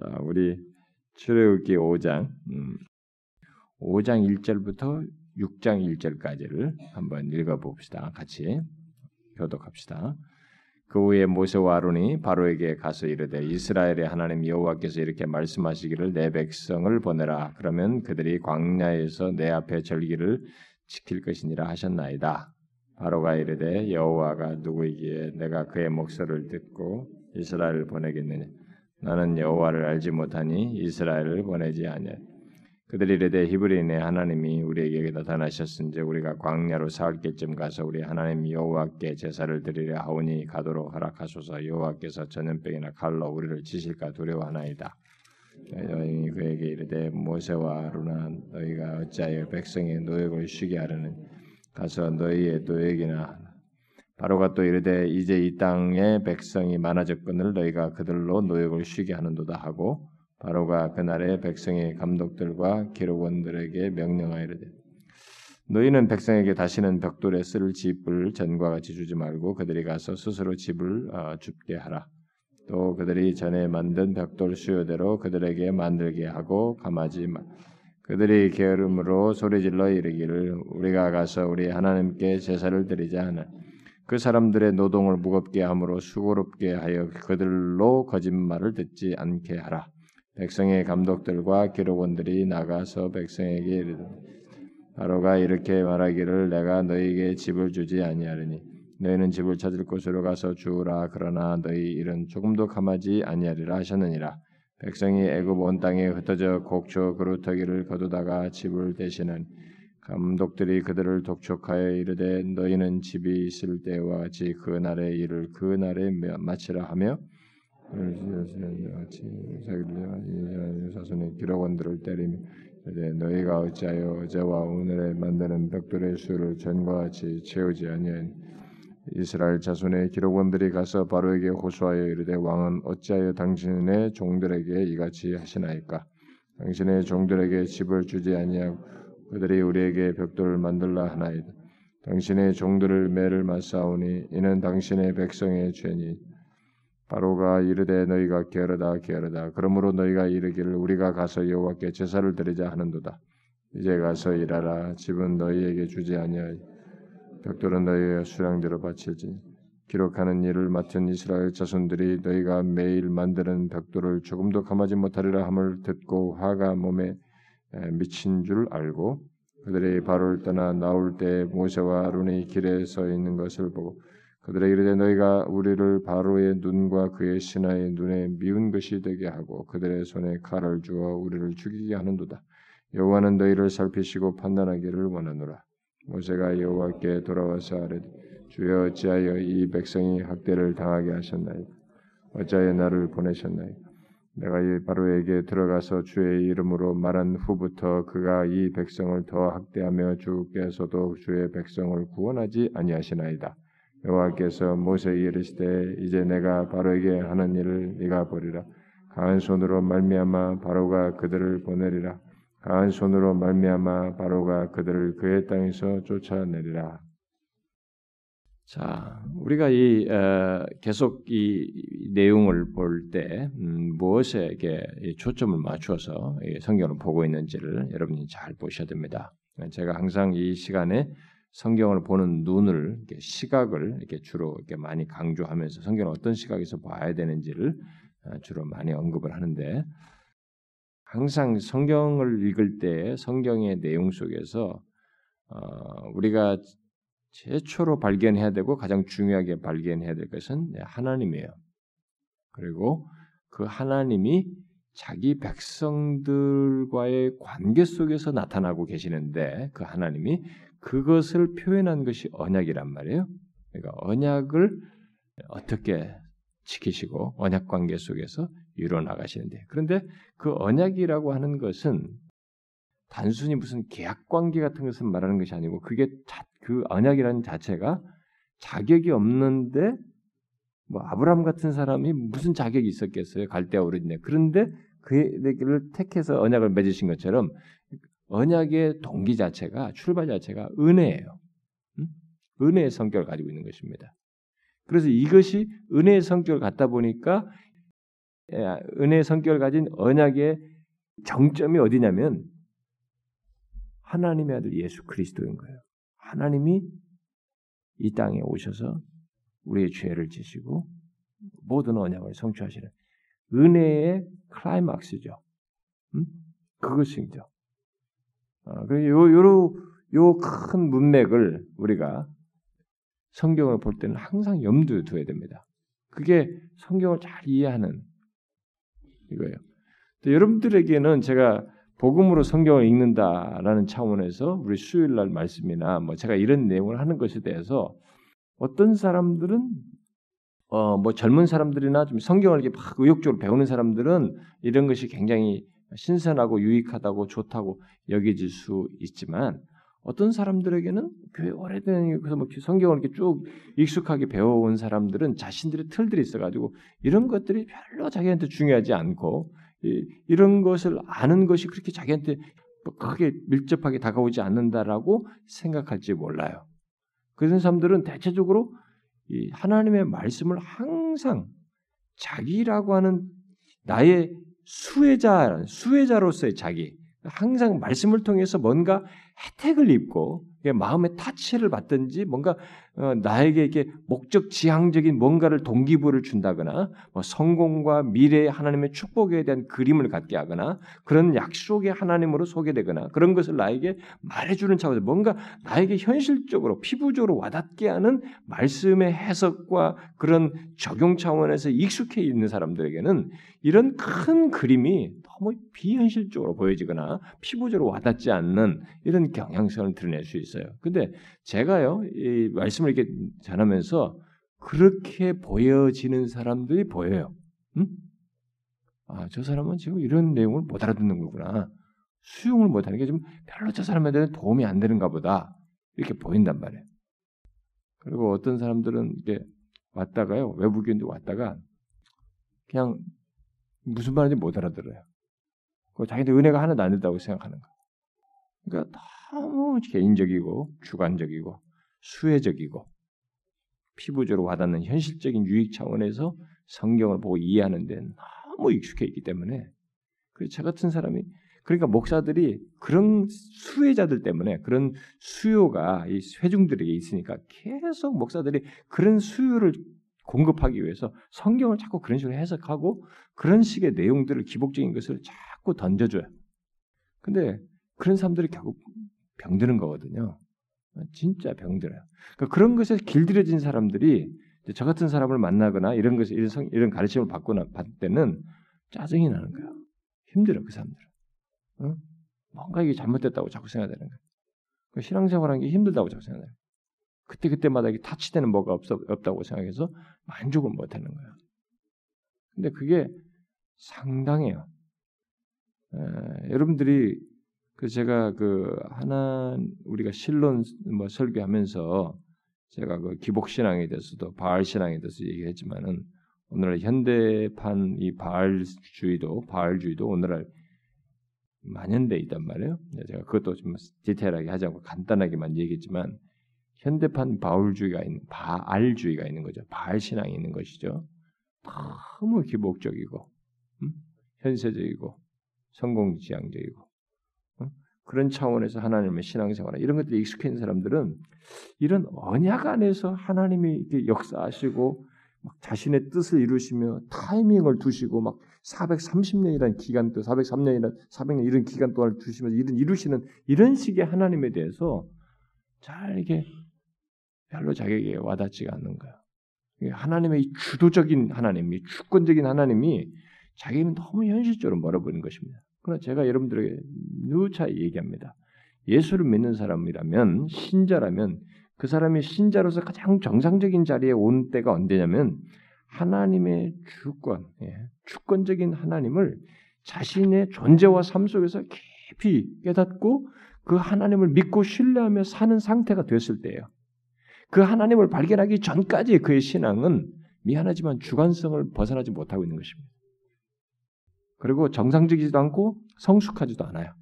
자, 우리 출애굽기 5장 음, 5장 1절부터 6장 1절까지를 한번 읽어 봅시다. 같이 교독합시다. 그 후에 모세와 아론이 바로에게 가서 이르되 이스라엘의 하나님 여호와께서 이렇게 말씀하시기를 내 백성을 보내라 그러면 그들이 광야에서 내 앞에 절기를 지킬 것이니라 하셨나이다. 바로가 이르되 여호와가 누구이기에 내가 그의 목소리를 듣고 이스라엘을 보내겠느냐 나는 여호와를 알지 못하니 이스라엘을 보내지 아니하 그들이 이르되 히브리인의 하나님이 우리에게 나타나셨은지 우리가 광야로 사흘 길쯤 가서 우리 하나님 여호와께 제사를 드리려 하오니 가도록 허락하소서. 여호와께서 전염병이나 칼로 우리를 치실까 두려워하나이다. 여인이 그에게 이르되 모세와 아루나 너희가 어찌하여 백성의 노역을 쉬게 하려는 가서 너희의 노역이나 바로가 또 이르되 이제 이 땅에 백성이 많아졌거늘 너희가 그들로 노역을 쉬게 하는도다 하고 바로가 그날에 백성의 감독들과 기록원들에게 명령하이르되 너희는 백성에게 다시는 벽돌에 쓸 집을 전과 같이 주지 말고 그들이 가서 스스로 집을 어, 줍게 하라. 또 그들이 전에 만든 벽돌 수요대로 그들에게 만들게 하고 감하지 마. 그들이 게으름으로 소리질러 이르기를 우리가 가서 우리 하나님께 제사를 드리자 하는 그 사람들의 노동을 무겁게 함으로 수고롭게 하여 그들로 거짓말을 듣지 않게 하라. 백성의 감독들과 기록원들이 나가서 백성에게 이르되 바로가 이렇게 말하기를 내가 너희에게 집을 주지 아니하리니 너희는 집을 찾을 곳으로 가서 주우라 그러나 너희 일은 조금도 감하지 아니하리라 하셨느니라 백성이 애굽 온 땅에 흩어져 곡초 그루터기를 거두다가 집을 대신한 감독들이 그들을 독촉하여 이르되 너희는 집이 있을 때와 같이 그 날의 일을 그 날에 마치라 하며 사손의 기록원들을 때리며 너희가 어찌하여 어제와 오늘에 만드는 벽돌의 수를 전과 같이 채우지 아니하니? 이스라엘 자손의 기록원들이 가서 바로에게 호소하여 이르되 왕은 어찌하여 당신의 종들에게 이같이 하시나이까? 당신의 종들에게 집을 주지 아니하고 그들이 우리에게 벽돌을 만들라 하나이다. 당신의 종들을 매를 맞사오니 이는 당신의 백성의 죄니. 바로가 이르되 너희가 게으르다 게으르다. 그러므로 너희가 이르기를 우리가 가서 여호와께 제사를 드리자 하는도다. 이제 가서 일하라. 집은 너희에게 주지 아니하니 벽돌은 너희의 수량대로 바칠지 기록하는 일을 맡은 이스라엘 자손들이 너희가 매일 만드는 벽돌을 조금도 감하지 못하리라 함을 듣고 화가 몸에 미친 줄 알고 그들이 바로를 떠나 나올 때 모세와 아론이 길에 서 있는 것을 보고 그들에게 이르되 너희가 우리를 바로의 눈과 그의 신하의 눈에 미운 것이 되게 하고 그들의 손에 칼을 주어 우리를 죽이게 하는도다. 여호와는 너희를 살피시고 판단하기를 원하노라. 모세가 여호와께 돌아와서 아뢰되 주여 어찌하여 이 백성이 학대를 당하게 하셨나이까? 어찌하여 나를 보내셨나이까? 내가 이 바로에게 들어가서 주의 이름으로 말한 후부터 그가 이 백성을 더 학대하며 주께서도 주의 백성을 구원하지 아니하시나이다. 여호와께서 모세에게 이르시되 이제 내가 바로에게 하는 일을 네가 보리라 강한 손으로 말미암아 바로가 그들을 보내리라 강한 손으로 말미암아 바로가 그들을 그의 땅에서 쫓아내리라. 자, 우리가 이 어, 계속 이 내용을 볼때 음, 무엇에게 초점을 맞추어서 성경을 보고 있는지를 여러분이 잘 보셔야 됩니다. 제가 항상 이 시간에 성경을 보는 눈을 시각을 이렇게 주로 이렇게 많이 강조하면서 성경을 어떤 시각에서 봐야 되는지를 어, 주로 많이 언급을 하는데 항상 성경을 읽을 때 성경의 내용 속에서 어, 우리가 최초로 발견해야 되고 가장 중요하게 발견해야 될 것은 하나님이에요. 그리고 그 하나님이 자기 백성들과의 관계 속에서 나타나고 계시는데 그 하나님이 그것을 표현한 것이 언약이란 말이에요. 그러니까 언약을 어떻게 지키시고 언약 관계 속에서 이루어 나가시는데 그런데 그 언약이라고 하는 것은 단순히 무슨 계약 관계 같은 것을 말하는 것이 아니고 그게 자, 그 언약이라는 자체가 자격이 없는데 뭐 아브라함 같은 사람이 무슨 자격이 있었겠어요? 갈대아 오르네. 그런데 그를 택해서 언약을 맺으신 것처럼 언약의 동기 자체가 출발 자체가 은혜예요. 음? 은혜의 성격을 가지고 있는 것입니다. 그래서 이것이 은혜의 성격을 갖다 보니까 은혜의 성격을 가진 언약의 정점이 어디냐면 하나님의 아들 예수 그리스도인 거예요. 하나님이 이 땅에 오셔서 우리의 죄를 지시고 모든 언약을 성취하시는 은혜의 클라이막스죠. 음? 그것이죠. 어, 요, 요, 요큰 문맥을 우리가 성경을 볼 때는 항상 염두에 둬야 됩니다. 그게 성경을 잘 이해하는 이거예요. 여러분들에게는 제가 복음으로 성경을 읽는다라는 차원에서 우리 수요일 날 말씀이나 뭐 제가 이런 내용을 하는 것에 대해서 어떤 사람들은 어 뭐 젊은 사람들이나 좀 성경을 이렇게 막 의욕적으로 배우는 사람들은 이런 것이 굉장히 신선하고 유익하다고 좋다고 여겨질 수 있지만 어떤 사람들에게는 교회 오래된 그래서 뭐 성경을 이렇게 쭉 익숙하게 배워온 사람들은 자신들의 틀들이 있어가지고 이런 것들이 별로 자기한테 중요하지 않고 이, 런 것을 아는 것이 그렇게 자기한테 뭐 크게 밀접하게 다가오지 않는다라고 생각할지 몰라요. 그런 사람들은 대체적으로 이 하나님의 말씀을 항상 자기라고 하는 나의 수혜자, 수혜자로서의 자기, 항상 말씀을 통해서 뭔가 혜택을 입고 마음의 타치를 받든지 뭔가 어, 나에게 이렇게 목적 지향적인 뭔가를 동기부를 준다거나 뭐 성공과 미래의 하나님의 축복에 대한 그림을 갖게 하거나 그런 약속의 하나님으로 소개되거나 그런 것을 나에게 말해주는 차원에서 뭔가 나에게 현실적으로 피부적으로 와닿게 하는 말씀의 해석과 그런 적용 차원에서 익숙해 있는 사람들에게는 이런 큰 그림이 너무 비현실적으로 보여지거나 피부적으로 와닿지 않는 이런 경향성을 드러낼 수 있어요. 근데 제가요, 이 말씀을 이렇게 전하면서 그렇게 보여지는 사람들이 보여요. 응? 아, 저 사람은 지금 이런 내용을 못 알아듣는 거구나. 수용을 못하는 게 좀 별로 저 사람한테는 도움이 안 되는가 보다. 이렇게 보인단 말이에요. 그리고 어떤 사람들은 이게 왔다가요, 외국인도 왔다가 그냥 무슨 말인지 못 알아들어요. 그 자기들 은혜가 하나도 안 된다고 생각하는 거. 그러니까 너무 개인적이고 주관적이고 수혜적이고 피부적으로 와닿는 현실적인 유익 차원에서 성경을 보고 이해하는 데 너무 익숙해 있기 때문에 그저 같은 사람이 그러니까 목사들이 그런 수혜자들 때문에 그런 수요가 이 회중들에게 있으니까 계속 목사들이 그런 수요를 공급하기 위해서 성경을 자꾸 그런 식으로 해석하고 그런 식의 내용들을 기복적인 것을 자꾸 던져줘요. 근데 그런 사람들이 결국 병드는 거거든요. 진짜 병들어요. 그러니까 그런 것에 길들여진 사람들이 저 같은 사람을 만나거나 이런 것에 이런, 성, 이런 가르침을 받거나 받을 때는 짜증이 나는 거예요. 힘들어 그 사람들은. 어? 뭔가 이게 잘못됐다고 자꾸 생각되는 거예요. 그 신앙생활하는 게 힘들다고 자꾸 생각해요. 그때 그때마다 이게 타치되는 뭐가 없, 없다고 생각해서 만족을 못하는 거예요. 근데 그게 상당해요. 에, 여러분들이 그 제가 그 하나 우리가 실론 뭐 설교하면서 제가 그 기복 신앙에 대해서도 바알 신앙에 대해서 얘기했지만은 오늘날 현대판 이 바알주의도 바알주의도 오늘날 만연돼 있단 말이에요. 네, 제가 그것도 좀 디테일하게 하지 않고 간단하게만 얘기했지만 현대판 바울주의가 있는 바알주의가 있는 거죠. 바알 신앙이 있는 것이죠. 너무 기복적이고 음? 현세적이고 성공지향적이고 그런 차원에서 하나님의 신앙생활 이런 것들이 익숙해 있는 사람들은 이런 언약 안에서 하나님이 이렇게 역사하시고 자신의 뜻을 이루시며 타이밍을 두시고 막 430년이라는 기간 또 403년이라는 400년 이런 기간 동안을 두시면서 이런 이루시는 이런 식의 하나님에 대해서 잘 이게 별로 자기에게 와닿지가 않는 거야. 하나님의 주도적인 하나님, 이 주권적인 하나님이 자기는 너무 현실적으로 멀어보는 것입니다. 그러나 제가 여러분들에게 누차 얘기합니다. 예수를 믿는 사람이라면 신자라면 그 사람이 신자로서 가장 정상적인 자리에 온 때가 언제냐면 하나님의 주권, 예, 주권적인 하나님을 자신의 존재와 삶 속에서 깊이 깨닫고 그 하나님을 믿고 신뢰하며 사는 상태가 됐을 때예요. 그 하나님을 발견하기 전까지 그의 신앙은 미안하지만 주관성을 벗어나지 못하고 있는 것입니다. 그리고 정상적이지도 않고 성숙하지도 않아요.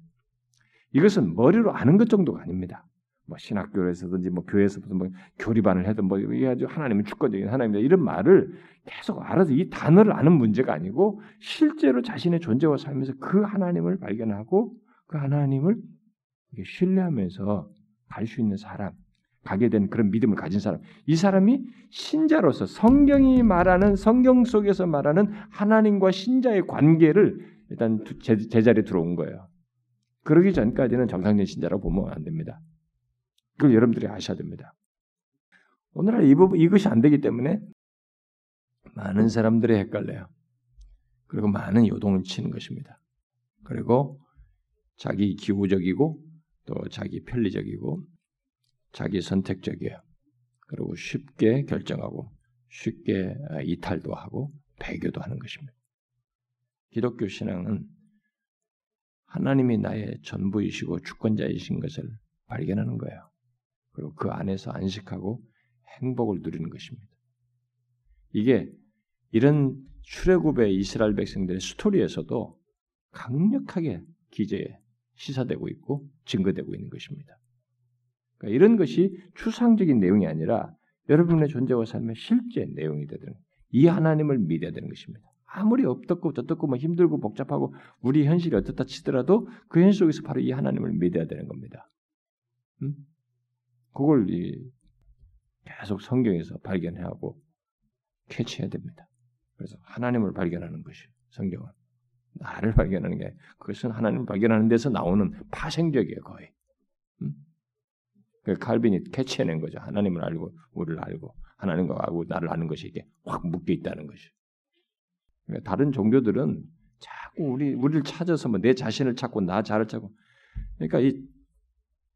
이것은 머리로 아는 것 정도가 아닙니다. 뭐 신학교에서든지 뭐 교회에서든 뭐 교리반을 해든 뭐 이게 아주 하나님은 주권적인 하나님이다 이런 말을 계속 알아서 이 단어를 아는 문제가 아니고 실제로 자신의 존재와 살면서 그 하나님을 발견하고 그 하나님을 신뢰하면서 갈 수 있는 사람, 가게 된 그런 믿음을 가진 사람, 이 사람이 신자로서 성경이 말하는 성경 속에서 말하는 하나님과 신자의 관계를 일단 제자리에 들어온 거예요. 그러기 전까지는 정상적인 신자라고 보면 안 됩니다. 그걸 여러분들이 아셔야 됩니다. 오늘날 이 부분 이것이 안 되기 때문에 많은 사람들이 헷갈려요. 그리고 많은 요동을 치는 것입니다. 그리고 자기 기호적이고 또 자기 편리적이고 자기 선택적이에요. 그리고 쉽게 결정하고 쉽게 아, 이탈도 하고 배교도 하는 것입니다. 기독교 신앙은 하나님이 나의 전부이시고 주권자이신 것을 발견하는 거예요. 그리고 그 안에서 안식하고 행복을 누리는 것입니다. 이게 이런 출애굽의 이스라엘 백성들의 스토리에서도 강력하게 기재에 시사되고 있고 증거되고 있는 것입니다. 그러니까 이런 것이 추상적인 내용이 아니라 여러분의 존재와 삶의 실제 내용이 되는 이 하나님을 믿어야 되는 것입니다. 아무리 어떻고 저떻고 뭐 힘들고 복잡하고 우리 현실이 어떻다 치더라도 그 현실 속에서 바로 이 하나님을 믿어야 되는 겁니다. 음? 그걸 계속 성경에서 발견하고 캐치해야 됩니다. 그래서 하나님을 발견하는 것이 성경은 나를 발견하는 게 그것은 하나님을 발견하는 데서 나오는 파생적이에요 거의. 음? 그 칼빈이 캐치해낸 거죠. 하나님을 알고 우리를 알고 하나님과 알고 나를 아는 것이 이게 확 묶여 있다는 것이. 그러니까 다른 종교들은 자꾸 우리 우리를 찾아서 뭐 내 자신을 찾고 나 자를 찾고 그러니까 이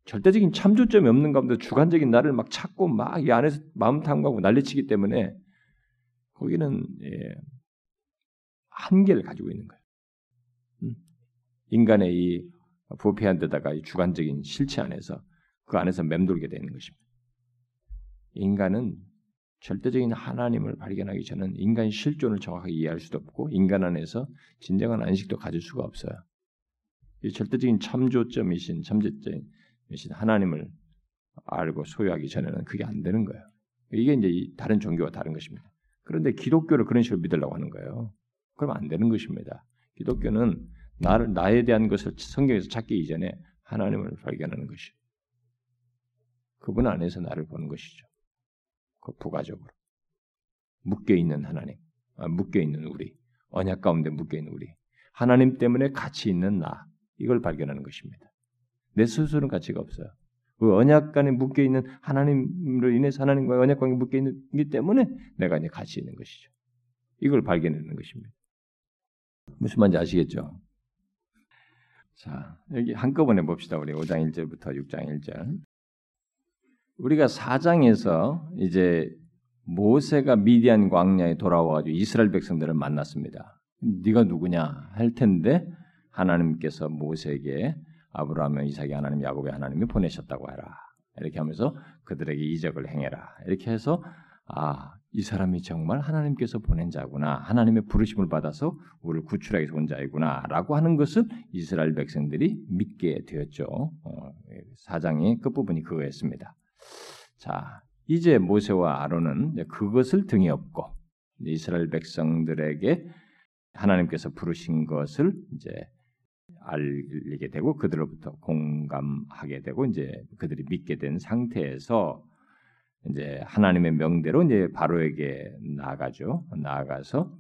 절대적인 참조점이 없는 가운데 주관적인 나를 막 찾고 막 이 안에서 마음 탐구하고 난리치기 때문에 거기는 예, 한계를 가지고 있는 거예요. 음? 인간의 이 부패한 데다가 이 주관적인 실체 안에서 그 안에서 맴돌게 되는 것입니다. 인간은 절대적인 하나님을 발견하기 전은 인간의 실존을 정확하게 이해할 수도 없고 인간 안에서 진정한 안식도 가질 수가 없어요. 이 절대적인 참조점이신 참조점이신 하나님을 알고 소유하기 전에는 그게 안 되는 거예요. 이게 이제 다른 종교와 다른 것입니다. 그런데 기독교를 그런 식으로 믿으려고 하는 거예요. 그럼 안 되는 것입니다. 기독교는 나를 나에 대한 것을 성경에서 찾기 이전에 하나님을 발견하는 것이 그분 안에서 나를 보는 것이죠. 그 부가적으로 묶여 있는 하나님, 아, 묶여 있는 우리, 언약 가운데 묶여 있는 우리, 하나님 때문에 가치 있는 나 이걸 발견하는 것입니다. 내 스스로는 가치가 없어요. 그 언약 간에 묶여 있는 하나님으로 인해서 하나님과 언약 관계 묶여 있기 때문에 내가 이제 가치 있는 것이죠. 이걸 발견하는 것입니다. 무슨 말인지 아시겠죠? 자, 여기 한꺼번에 봅시다. 우리 5장 1절부터 6장 1절. 우리가 4장에서 이제 모세가 미디안 광야에 돌아와가지고 이스라엘 백성들을 만났습니다. 네가 누구냐 할 텐데 하나님께서 모세에게 아브라함의 이삭의 하나님 야곱의 하나님이 보내셨다고 해라. 이렇게 하면서 그들에게 이적을 행해라. 이렇게 해서 아, 이 사람이 정말 하나님께서 보낸 자구나. 하나님의 부르심을 받아서 우리를 구출하기 온 자이구나라고 하는 것을 이스라엘 백성들이 믿게 되었죠. 어, 사장의 끝 부분이 그거였습니다. 자, 이제 모세와 아론은 그것을 등에 업고 이스라엘 백성들에게 하나님께서 부르신 것을 이제 알리게 되고 그들로부터 공감하게 되고 이제 그들이 믿게 된 상태에서 이제 하나님의 명대로 이제 바로에게 나가죠. 나아가서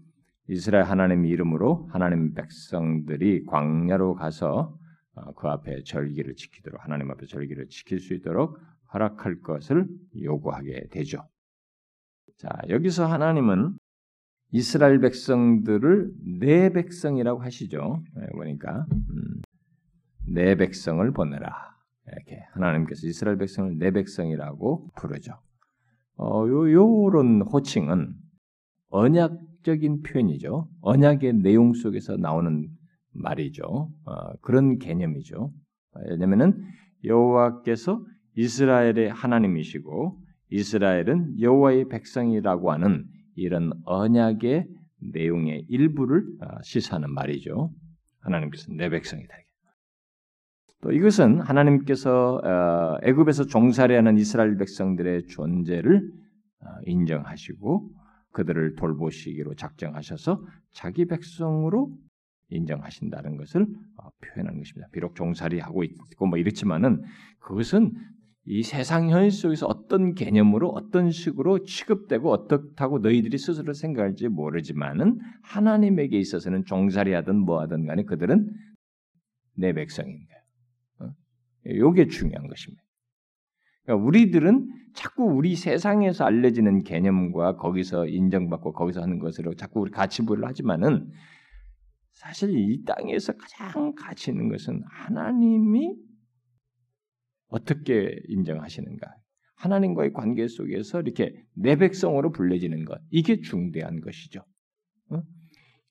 이스라엘 하나님 이름으로 하나님 백성들이 광야로 가서 어, 그 앞에 절기를 지키도록 하나님 앞에 절기를 지킬 수 있도록 허락할 것을 요구하게 되죠. 자, 여기서 하나님은 이스라엘 백성들을 내 백성이라고 하시죠. 네, 보니까 음, 내 백성을 보내라. 이렇게 하나님께서 이스라엘 백성을 내 백성이라고 부르죠. 어, 요 요런 호칭은 언약적인 표현이죠. 언약의 내용 속에서 나오는 말이죠. 어, 그런 개념이죠. 왜냐면은 여호와께서 이스라엘의 하나님이시고 이스라엘은 여호와의 백성이라고 하는 이런 언약의 내용의 일부를 어, 시사하는 말이죠. 하나님께서 내 백성이다. 또 이것은 하나님께서 어, 애굽에서 종살이하는 이스라엘 백성들의 존재를 어, 인정하시고 그들을 돌보시기로 작정하셔서 자기 백성으로 인정하신다는 것을 어, 표현하는 것입니다. 비록 종살이하고 있고 뭐 이렇지만은 그것은 이 세상 현실 속에서 어떤 개념으로 어떤 식으로 취급되고 어떻다고 너희들이 스스로 생각할지 모르지만은 하나님에게 있어서는 종살이 하든 뭐 하든 간에 그들은 내 백성인 거예요. 이게 어? 중요한 것입니다. 그러니까 우리들은 자꾸 우리 세상에서 알려지는 개념과 거기서 인정받고 거기서 하는 것으로 자꾸 우리 가치 부여를 하지만은 사실 이 땅에서 가장 가치 있는 것은 하나님이 어떻게 인정하시는가? 하나님과의 관계 속에서 이렇게 내 백성으로 불려지는 것 이게 중대한 것이죠. 어?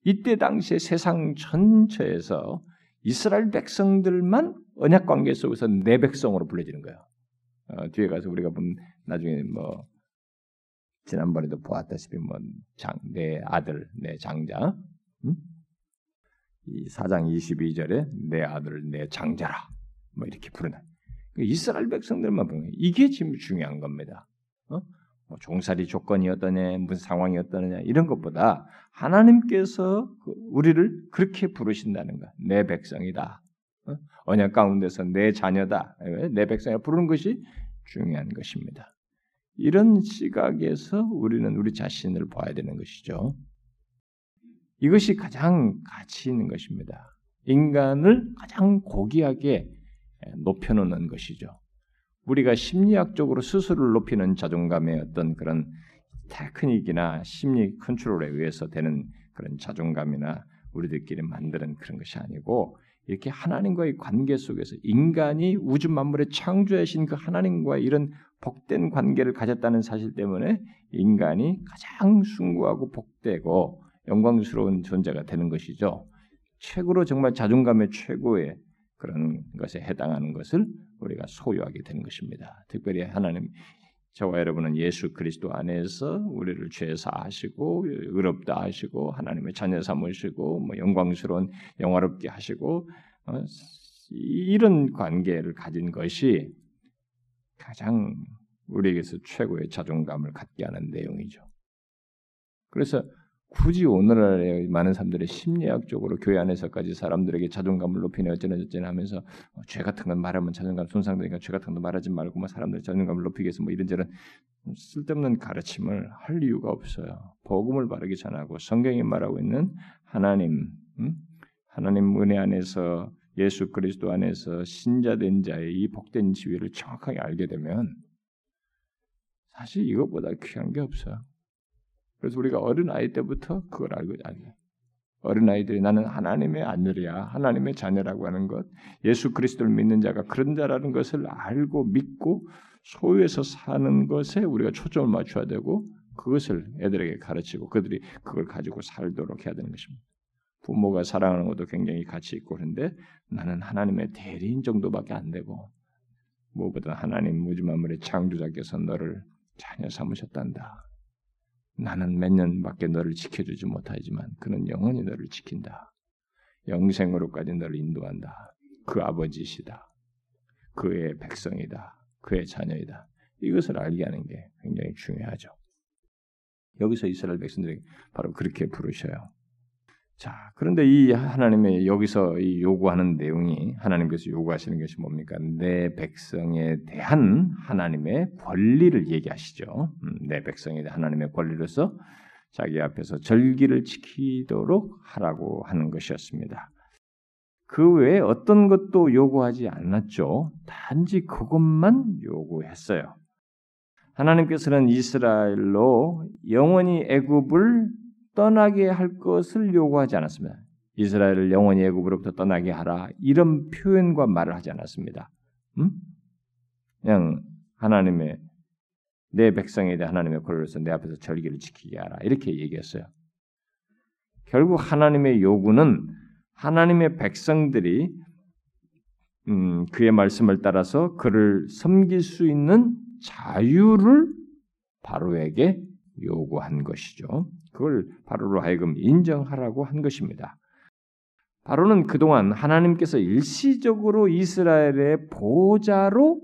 이때 당시에 세상 전체에서 이스라엘 백성들만 언약 관계 속에서 내 백성으로 불려지는 거예요. 어, 뒤에 가서 우리가 본 나중에 뭐 지난번에도 보았다시피 뭐장내 아들 내 장자 음? 이 4장 22절에 내 아들 내 장자라 뭐 이렇게 부르는 그 이스라엘 백성들만 보면 이게 지금 중요한 겁니다. 어? 뭐 종살이 조건이 어떠냐, 무슨 상황이 어떠냐 이런 것보다 하나님께서 그 우리를 그렇게 부르신다는 것, 내 백성이다. 어? 언약 가운데서 내 자녀다, 내 백성이라 부르는 것이 중요한 것입니다. 이런 시각에서 우리는 우리 자신을 봐야 되는 것이죠. 이것이 가장 가치 있는 것입니다. 인간을 가장 고귀하게 높여놓는 것이죠. 우리가 심리학적으로 스스로를 높이는 자존감의 어떤 그런 테크닉이나 심리 컨트롤에 의해서 되는 그런 자존감이나 우리들끼리 만드는 그런 것이 아니고 이렇게 하나님과의 관계 속에서 인간이 우주 만물의 창조하신 그 하나님과 이런 복된 관계를 가졌다는 사실 때문에 인간이 가장 숭고하고 복되고 영광스러운 존재가 되는 것이죠. 최고로 정말 자존감의 최고의 그런 것에 해당하는 것을 우리가 소유하게 되는 것입니다. 특별히 하나님 저와 여러분은 예수 그리스도 안에서 우리를 죄 사하시고 의롭다 하시고 하나님의 자녀 삼으시고 뭐 영광스러운 영화롭게 하시고 어, 이런 관계를 가진 것이 가장 우리에게서 최고의 자존감을 갖게 하는 내용이죠. 그래서 굳이 오늘날의 많은 사람들의 심리학적으로 교회 안에서까지 사람들에게 자존감을 높이네 어쩌나 저쩌나 하면서 어, 죄 같은 건 말하면 자존감 손상되니까 죄 같은 거 말하지 말고 뭐 사람들의 자존감을 높이기 위해서 뭐 이런저런 쓸데없는 가르침을 할 이유가 없어요. 복음을 바르게 전하고 성경이 말하고 있는 하나님, 음? 하나님 은혜 안에서 예수 그리스도 안에서 신자된 자의 이 복된 지위를 정확하게 알게 되면 사실 이것보다 귀한 게 없어요. 그래서 우리가 어린 아이 때부터 그걸 알고 아니 어린 아이들이 나는 하나님의 아들이야, 하나님의 자녀라고 하는 것, 예수 그리스도를 믿는 자가 그런 자라는 것을 알고 믿고 소유해서 사는 것에 우리가 초점을 맞춰야 되고 그것을 애들에게 가르치고 그들이 그걸 가지고 살도록 해야 되는 것입니다. 부모가 사랑하는 것도 굉장히 가치 있고 그런데 나는 하나님의 대리인 정도밖에 안 되고 무엇보다 하나님 무지 만물의 창조자께서 너를 자녀 삼으셨단다. 나는 몇 년밖에 너를 지켜주지 못하지만 그는 영원히 너를 지킨다. 영생으로까지 너를 인도한다. 그 아버지시다. 그의 백성이다. 그의 자녀이다. 이것을 알게 하는 게 굉장히 중요하죠. 여기서 이스라엘 백성들이 바로 그렇게 부르셔요. 자, 그런데 이 하나님의 여기서 이 요구하는 내용이 하나님께서 요구하시는 것이 뭡니까? 내 백성에 대한 하나님의 권리를 얘기하시죠. 음, 내 백성에 대한 하나님의 권리로서 자기 앞에서 절기를 지키도록 하라고 하는 것이었습니다. 그 외에 어떤 것도 요구하지 않았죠. 단지 그것만 요구했어요. 하나님께서는 이스라엘로 영원히 애굽을 떠나게 할 것을 요구하지 않았습니다. 이스라엘을 영원히 애굽으로부터 떠나게 하라 이런 표현과 말을 하지 않았습니다. 음? 그냥 하나님의 내 백성에 대한 하나님의 권리로서 내 앞에서 절기를 지키게 하라 이렇게 얘기했어요. 결국 하나님의 요구는 하나님의 백성들이 음, 그의 말씀을 따라서 그를 섬길 수 있는 자유를 바로에게 요구한 것이죠. 그걸 바로로 하여금 인정하라고 한 것입니다. 바로는 그동안 하나님께서 일시적으로 이스라엘의 보호자로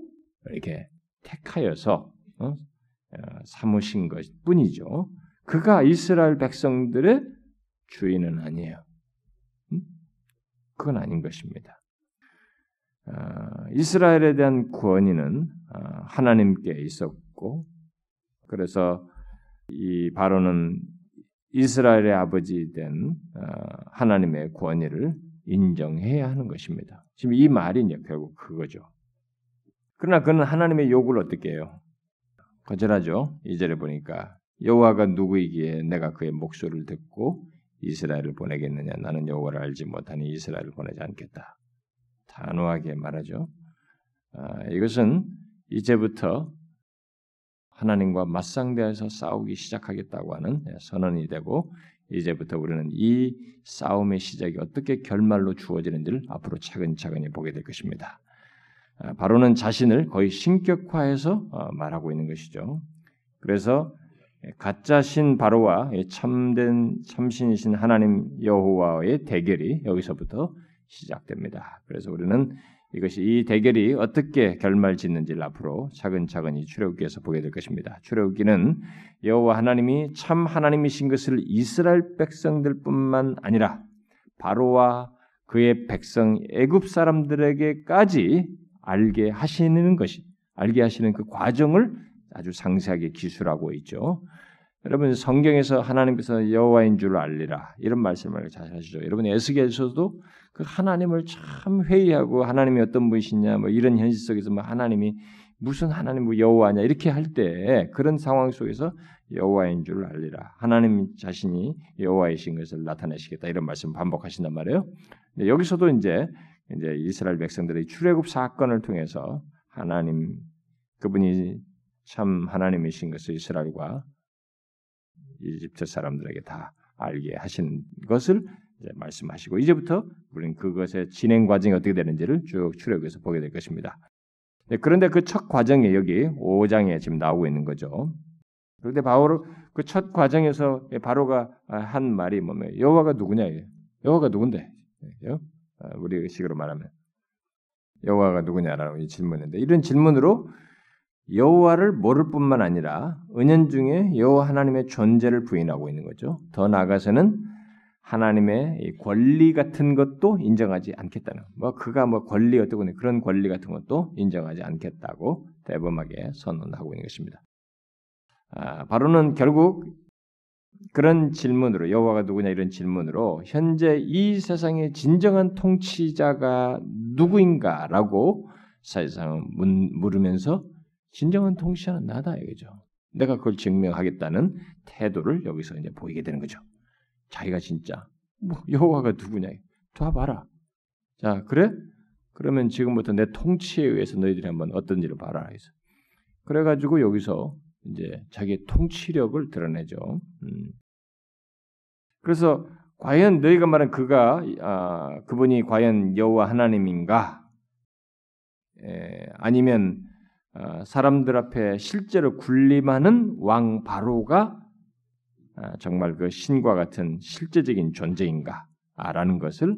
이렇게 택하여서 어? 어 삼으신 것 뿐이죠. 그가 이스라엘 백성들의 주인은 아니에요. 음? 그건 아닌 것입니다. 어, 이스라엘에 대한 어, 하나님께 있었고, 그래서 이 바로는 이스라엘의 아버지 된 어, 하나님의 권위를 인정해야 하는 것입니다. 지금 이 말이 이제 결국 그거죠. 그러나 그는 하나님의 요구를 어떻게 해요? 거절하죠. 이절에 보니까 여호와가 누구이기에 내가 그의 목소리를 듣고 이스라엘을 보내겠느냐? 나는 여호와를 알지 못하니 이스라엘을 보내지 않겠다. 단호하게 말하죠. 아, 이것은 이제부터 하나님과 맞상대해서 싸우기 시작하겠다고 하는 선언이 되고 이제부터 우리는 이 싸움의 시작이 어떻게 결말로 주어지는지를 앞으로 차근차근히 보게 될 것입니다. 아, 바로는 자신을 거의 신격화해서 어, 말하고 있는 것이죠. 그래서 가짜 신 바로와 참된 참신이신 하나님 여호와의 대결이 여기서부터 시작됩니다. 그래서 우리는 이것이 이 대결이 어떻게 결말짓는지를 앞으로 차근차근히 출애굽기에서 보게 될 것입니다. 출애굽기는 여호와 하나님이 참 하나님이신 것을 이스라엘 백성들뿐만 아니라 바로와 그의 백성 애굽 사람들에게까지 알게 하시는 것이 알게 하시는 그 과정을 아주 상세하게 기술하고 있죠. 여러분 성경에서 하나님께서 여호와인 줄 알리라 이런 말씀을 잘 하시죠. 여러분 에스겔에서도 그 하나님을 참 회의하고 하나님이 어떤 분이시냐 뭐 이런 현실 속에서 뭐 하나님이 무슨 하나님 뭐 여호와냐 이렇게 할 때 그런 상황 속에서 여호와인 줄 알리라 하나님 자신이 여호와이신 것을 나타내시겠다 이런 말씀 반복하신단 말이에요. 여기서도 이제 이제 이스라엘 백성들의 출애굽 사건을 통해서 하나님 그분이 참 하나님이신 것을 이스라엘과 이집트 사람들에게 다 알게 하신 것을 말씀하시고 이제부터 우리는 그것의 진행 과정이 어떻게 되는지를 쭉 출애굽해서 보게 될 것입니다. 네, 그런데 그 첫 과정에 여기 5장에 지금 나오고 있는 거죠. 그런데 바로 그첫 과정에서 바로가 한 말이 뭐면 여호와가 누구냐? 여호와가 누군데? 아, 우리 식으로 말하면 여호와가 누구냐라고 질문인데 이런 질문으로 여호와를 모를 뿐만 아니라 은연중에 여호와 하나님의 존재를 부인하고 있는 거죠. 더 나아가서는 하나님의 권리 같은 것도 인정하지 않겠다는 뭐 그가 뭐 권리 어떻고 그런 권리 같은 것도 인정하지 않겠다고 대범하게 선언하고 있는 것입니다. 아, 바로는 결국 그런 질문으로 여호와가 누구냐 이런 질문으로 현재 이 세상의 진정한 통치자가 누구인가라고 사실상 물으면서 진정한 통치자는 나다 이거죠. 내가 그걸 증명하겠다는 태도를 여기서 이제 보이게 되는 거죠. 자기가 진짜 뭐 여호와가 누구냐? 다 봐라. 자 그래? 그러면 지금부터 내 통치에 의해서 너희들이 한번 어떤지를 봐라. 해서 그래가지고 여기서 이제 자기의 통치력을 드러내죠. 음. 그래서 과연 너희가 말한 그가 아, 그분이 과연 여호와 하나님인가? 에, 아니면 어, 사람들 앞에 실제로 군림하는 왕 바로가 어, 정말 그 신과 같은 실제적인 존재인가라는 것을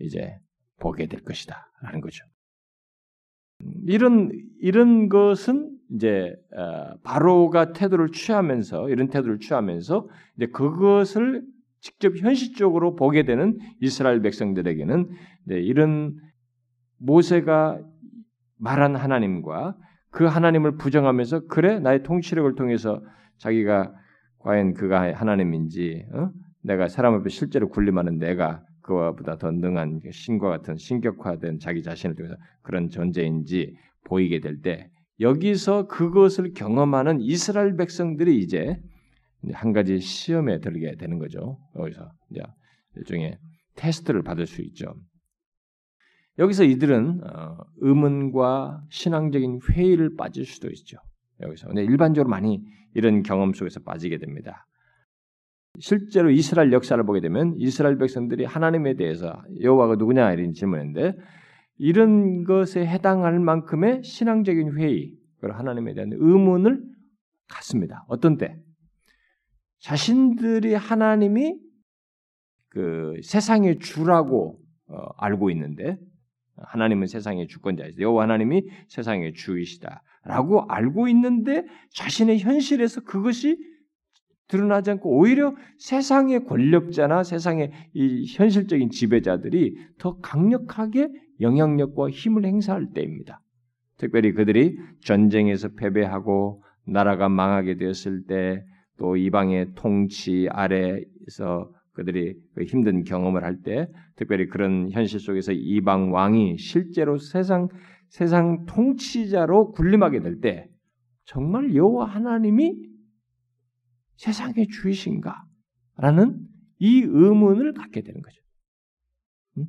이제 보게 될 것이다라는 거죠. 이런 이런 것은 이제 어, 바로가 태도를 취하면서 이런 태도를 취하면서 이제 그것을 직접 현실적으로 보게 되는 이스라엘 백성들에게는 이런 모세가 말한 하나님과 그 하나님을 부정하면서 그래 나의 통치력을 통해서 자기가 과연 그가 하나님인지 어? 내가 사람 앞에 실제로 군림하는 내가 그와보다 더 능한 신과 같은 신격화된 자기 자신을 통해서 그런 존재인지 보이게 될 때 여기서 그것을 경험하는 이스라엘 백성들이 이제 한 가지 시험에 들게 되는 거죠. 여기서 이제 일종의 테스트를 받을 수 있죠. 여기서 이들은 어, 의문과 신앙적인 회의를 빠질 수도 있죠. 여기서. 근데 일반적으로 많이 이런 경험 속에서 빠지게 됩니다. 실제로 이스라엘 역사를 보게 되면 이스라엘 백성들이 하나님에 대해서 여호와가 누구냐 이런 질문인데 이런 것에 해당할 만큼의 신앙적인 회의, 그리고 하나님에 대한 의문을 갖습니다. 어떤 때? 자신들이 하나님이 그 세상의 주라고 어, 알고 있는데 하나님은 세상의 주권자이시다. 여호와 하나님이 세상의 주이시다라고 알고 있는데 자신의 현실에서 그것이 드러나지 않고 오히려 세상의 권력자나 세상의 이 현실적인 지배자들이 더 강력하게 영향력과 힘을 행사할 때입니다. 특별히 그들이 전쟁에서 패배하고 나라가 망하게 되었을 때 또 이방의 통치 아래에서 그들이 그 힘든 경험을 할 때 특별히 그런 현실 속에서 이방 왕이 실제로 세상 세상 통치자로 군림하게 될 때 정말 여호와 하나님이 세상의 주이신가? 라는 이 의문을 갖게 되는 거죠. 음?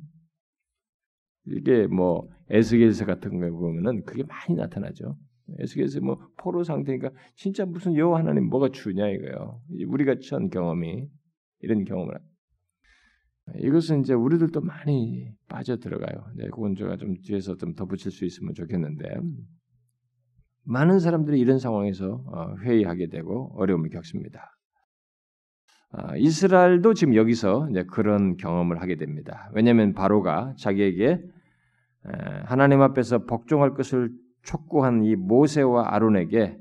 이게 뭐 에스겔서 같은 거 보면은 그게 많이 나타나죠. 에스겔서 뭐 포로 상태니까 진짜 무슨 여호와 하나님 뭐가 주냐 이거요. 우리가 처한 경험이 이런 경험을 이것은 이제 우리들도 많이 빠져 들어가요. 네, 그건 제가 좀 뒤에서 좀 덧붙일 수 있으면 좋겠는데 많은 사람들이 이런 상황에서 어, 회의하게 되고 어려움을 겪습니다. 아, 이스라엘도 지금 여기서 이제 그런 경험을 하게 됩니다. 왜냐하면 바로가 자기에게 하나님 앞에서 복종할 것을 촉구한 이 모세와 아론에게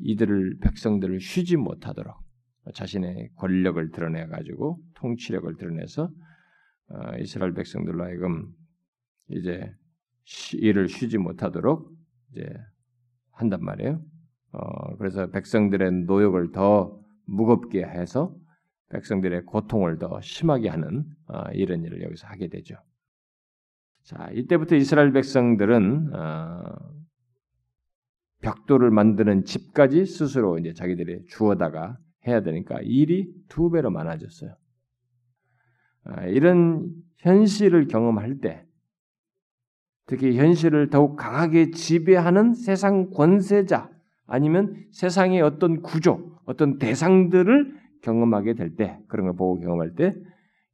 이들을 백성들을 쉬지 못하도록 자신의 권력을 드러내 가지고 통치력을 드러내서 어, 이스라엘 백성들로 하여금 이제 일을 쉬지 못하도록 이제 한단 말이에요. 어, 그래서 백성들의 노역을 더 무겁게 해서 백성들의 고통을 더 심하게 하는 어, 이런 일을 여기서 하게 되죠. 자, 이때부터 이스라엘 백성들은 어, 벽돌을 만드는 집까지 스스로 이제 자기들이 주어다가 해야 되니까 일이 두 배로 많아졌어요. 아, 이런 현실을 경험할 때, 특히 현실을 더욱 강하게 지배하는 세상 권세자 아니면 세상의 어떤 구조, 어떤 대상들을 경험하게 될 때, 그런 걸 보고 경험할 때,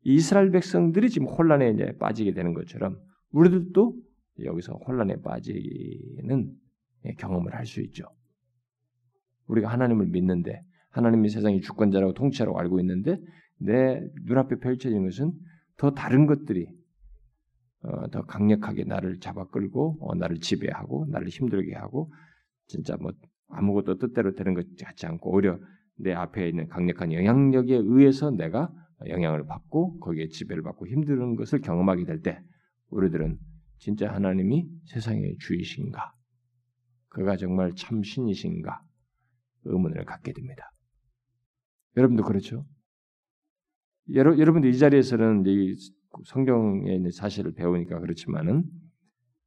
이스라엘 백성들이 지금 혼란에 이제 빠지게 되는 것처럼 우리들도 여기서 혼란에 빠지는 경험을 할 수 있죠. 우리가 하나님을 믿는데 하나님이 세상의 주권자라고 통치자라고 알고 있는데 내 눈앞에 펼쳐진 것은 더 다른 것들이 어, 더 강력하게 나를 잡아 끌고 어, 나를 지배하고 나를 힘들게 하고 진짜 뭐 아무것도 뜻대로 되는 것 같지 않고 오히려 내 앞에 있는 강력한 영향력에 의해서 내가 영향을 받고 거기에 지배를 받고 힘든 것을 경험하게 될 때 우리들은 진짜 하나님이 세상의 주이신가? 그가 정말 참 신이신가? 의문을 갖게 됩니다. 여러분도 그렇죠? 여러, 여러분들 이 자리에서는 이 성경의 사실을 배우니까 그렇지만은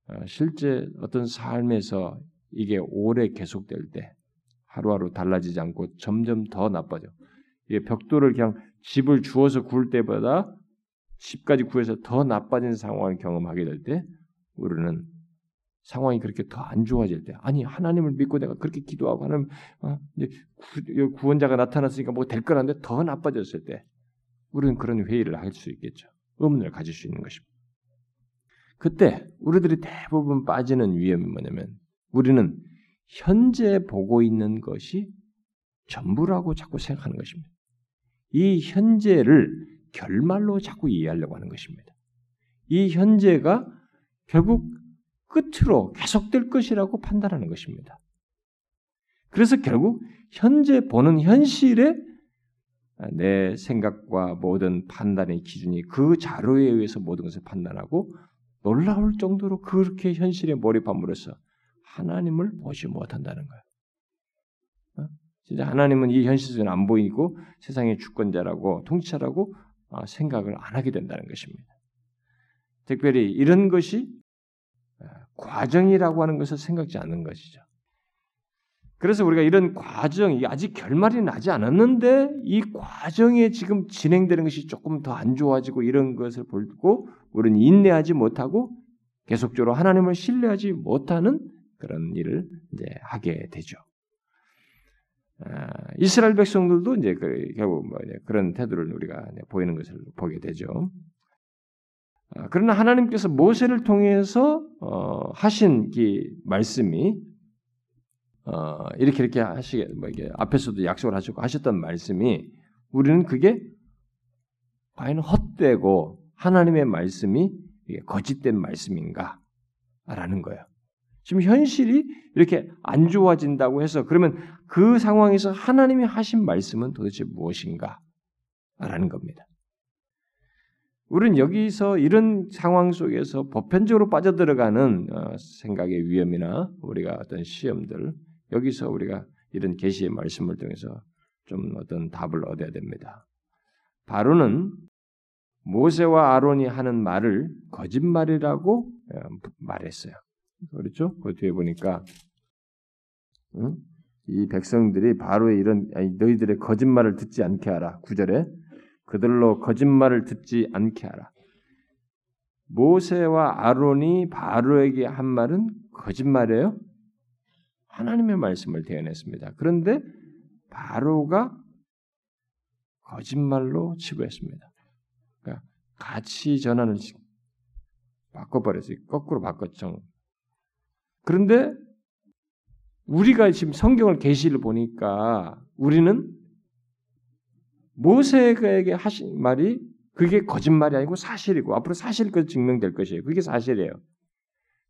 어, 실제 어떤 삶에서 이게 오래 계속될 때 하루하루 달라지지 않고 점점 더 나빠져. 이게 벽돌을 그냥 집을 주어서 구울 때보다 집까지 구해서 더 나빠진 상황을 경험하게 될 때 우리는 상황이 그렇게 더 안 좋아질 때, 아니 하나님을 믿고 내가 그렇게 기도하고 하나님 어, 구, 구원자가 나타났으니까 뭐 될 거라는데 더 나빠졌을 때, 우리는 그런 회의를 할 수 있겠죠. 의문을 가질 수 있는 것입니다. 그때 우리들이 대부분 빠지는 위험이 뭐냐면 우리는 현재 보고 있는 것이 전부라고 자꾸 생각하는 것입니다. 이 현재를 결말로 자꾸 이해하려고 하는 것입니다. 이 현재가 결국 끝으로 계속될 것이라고 판단하는 것입니다. 그래서 결국 현재 보는 현실에 내 생각과 모든 판단의 기준이 그 자료에 의해서 모든 것을 판단하고 놀라울 정도로 그렇게 현실에 몰입함으로써 하나님을 보지 못한다는 거예요. 어? 진짜 하나님은 이 현실 속에 안 보이고 세상의 주권자라고 통치자라고 어, 생각을 안 하게 된다는 것입니다. 특별히 이런 것이 과정이라고 하는 것을 생각지 않는 것이죠. 그래서 우리가 이런 과정 이 아직 결말이 나지 않았는데 이 과정에 지금 진행되는 것이 조금 더 안 좋아지고 이런 것을 보고 우리는 인내하지 못하고 계속적으로 하나님을 신뢰하지 못하는 그런 일을 이제 하게 되죠. 아, 이스라엘 백성들도 이제 그, 결국 뭐 그런 태도를 우리가 보이는 것을 보게 되죠. 아, 그러나 하나님께서 모세를 통해서 어, 하신 이 말씀이 어, 이렇게 이렇게 하시게 뭐 이게 앞에서도 약속을 하시고 하셨던 말씀이 우리는 그게 과연 헛되고 하나님의 말씀이 거짓된 말씀인가? 라는 거예요. 지금 현실이 이렇게 안 좋아진다고 해서 그러면 그 상황에서 하나님이 하신 말씀은 도대체 무엇인가? 라는 겁니다. 우리는 여기서 이런 상황 속에서 보편적으로 빠져들어가는 어, 생각의 위험이나 우리가 어떤 시험들 여기서 우리가 이런 계시의 말씀을 통해서 좀 어떤 답을 얻어야 됩니다. 바로는 모세와 아론이 하는 말을 거짓말이라고 어, 말했어요. 그렇죠? 그 뒤에 보니까 응? 이 백성들이 바로의 이런 너희들의 거짓말을 듣지 않게 하라. 구절에 그들로 거짓말을 듣지 않게 하라. 모세와 아론이 바로에게 한 말은 거짓말이에요. 하나님의 말씀을 대언했습니다. 그런데 바로가 거짓말로 치부했습니다. 그러니까 가치 전환을 바꿔버렸어요. 거꾸로 바꿨죠. 그런데 우리가 지금 성경을 계시를 보니까 우리는 모세에게 하신 말이 그게 거짓말이 아니고 사실이고 앞으로 사실 것 증명될 것이에요. 그게 사실이에요.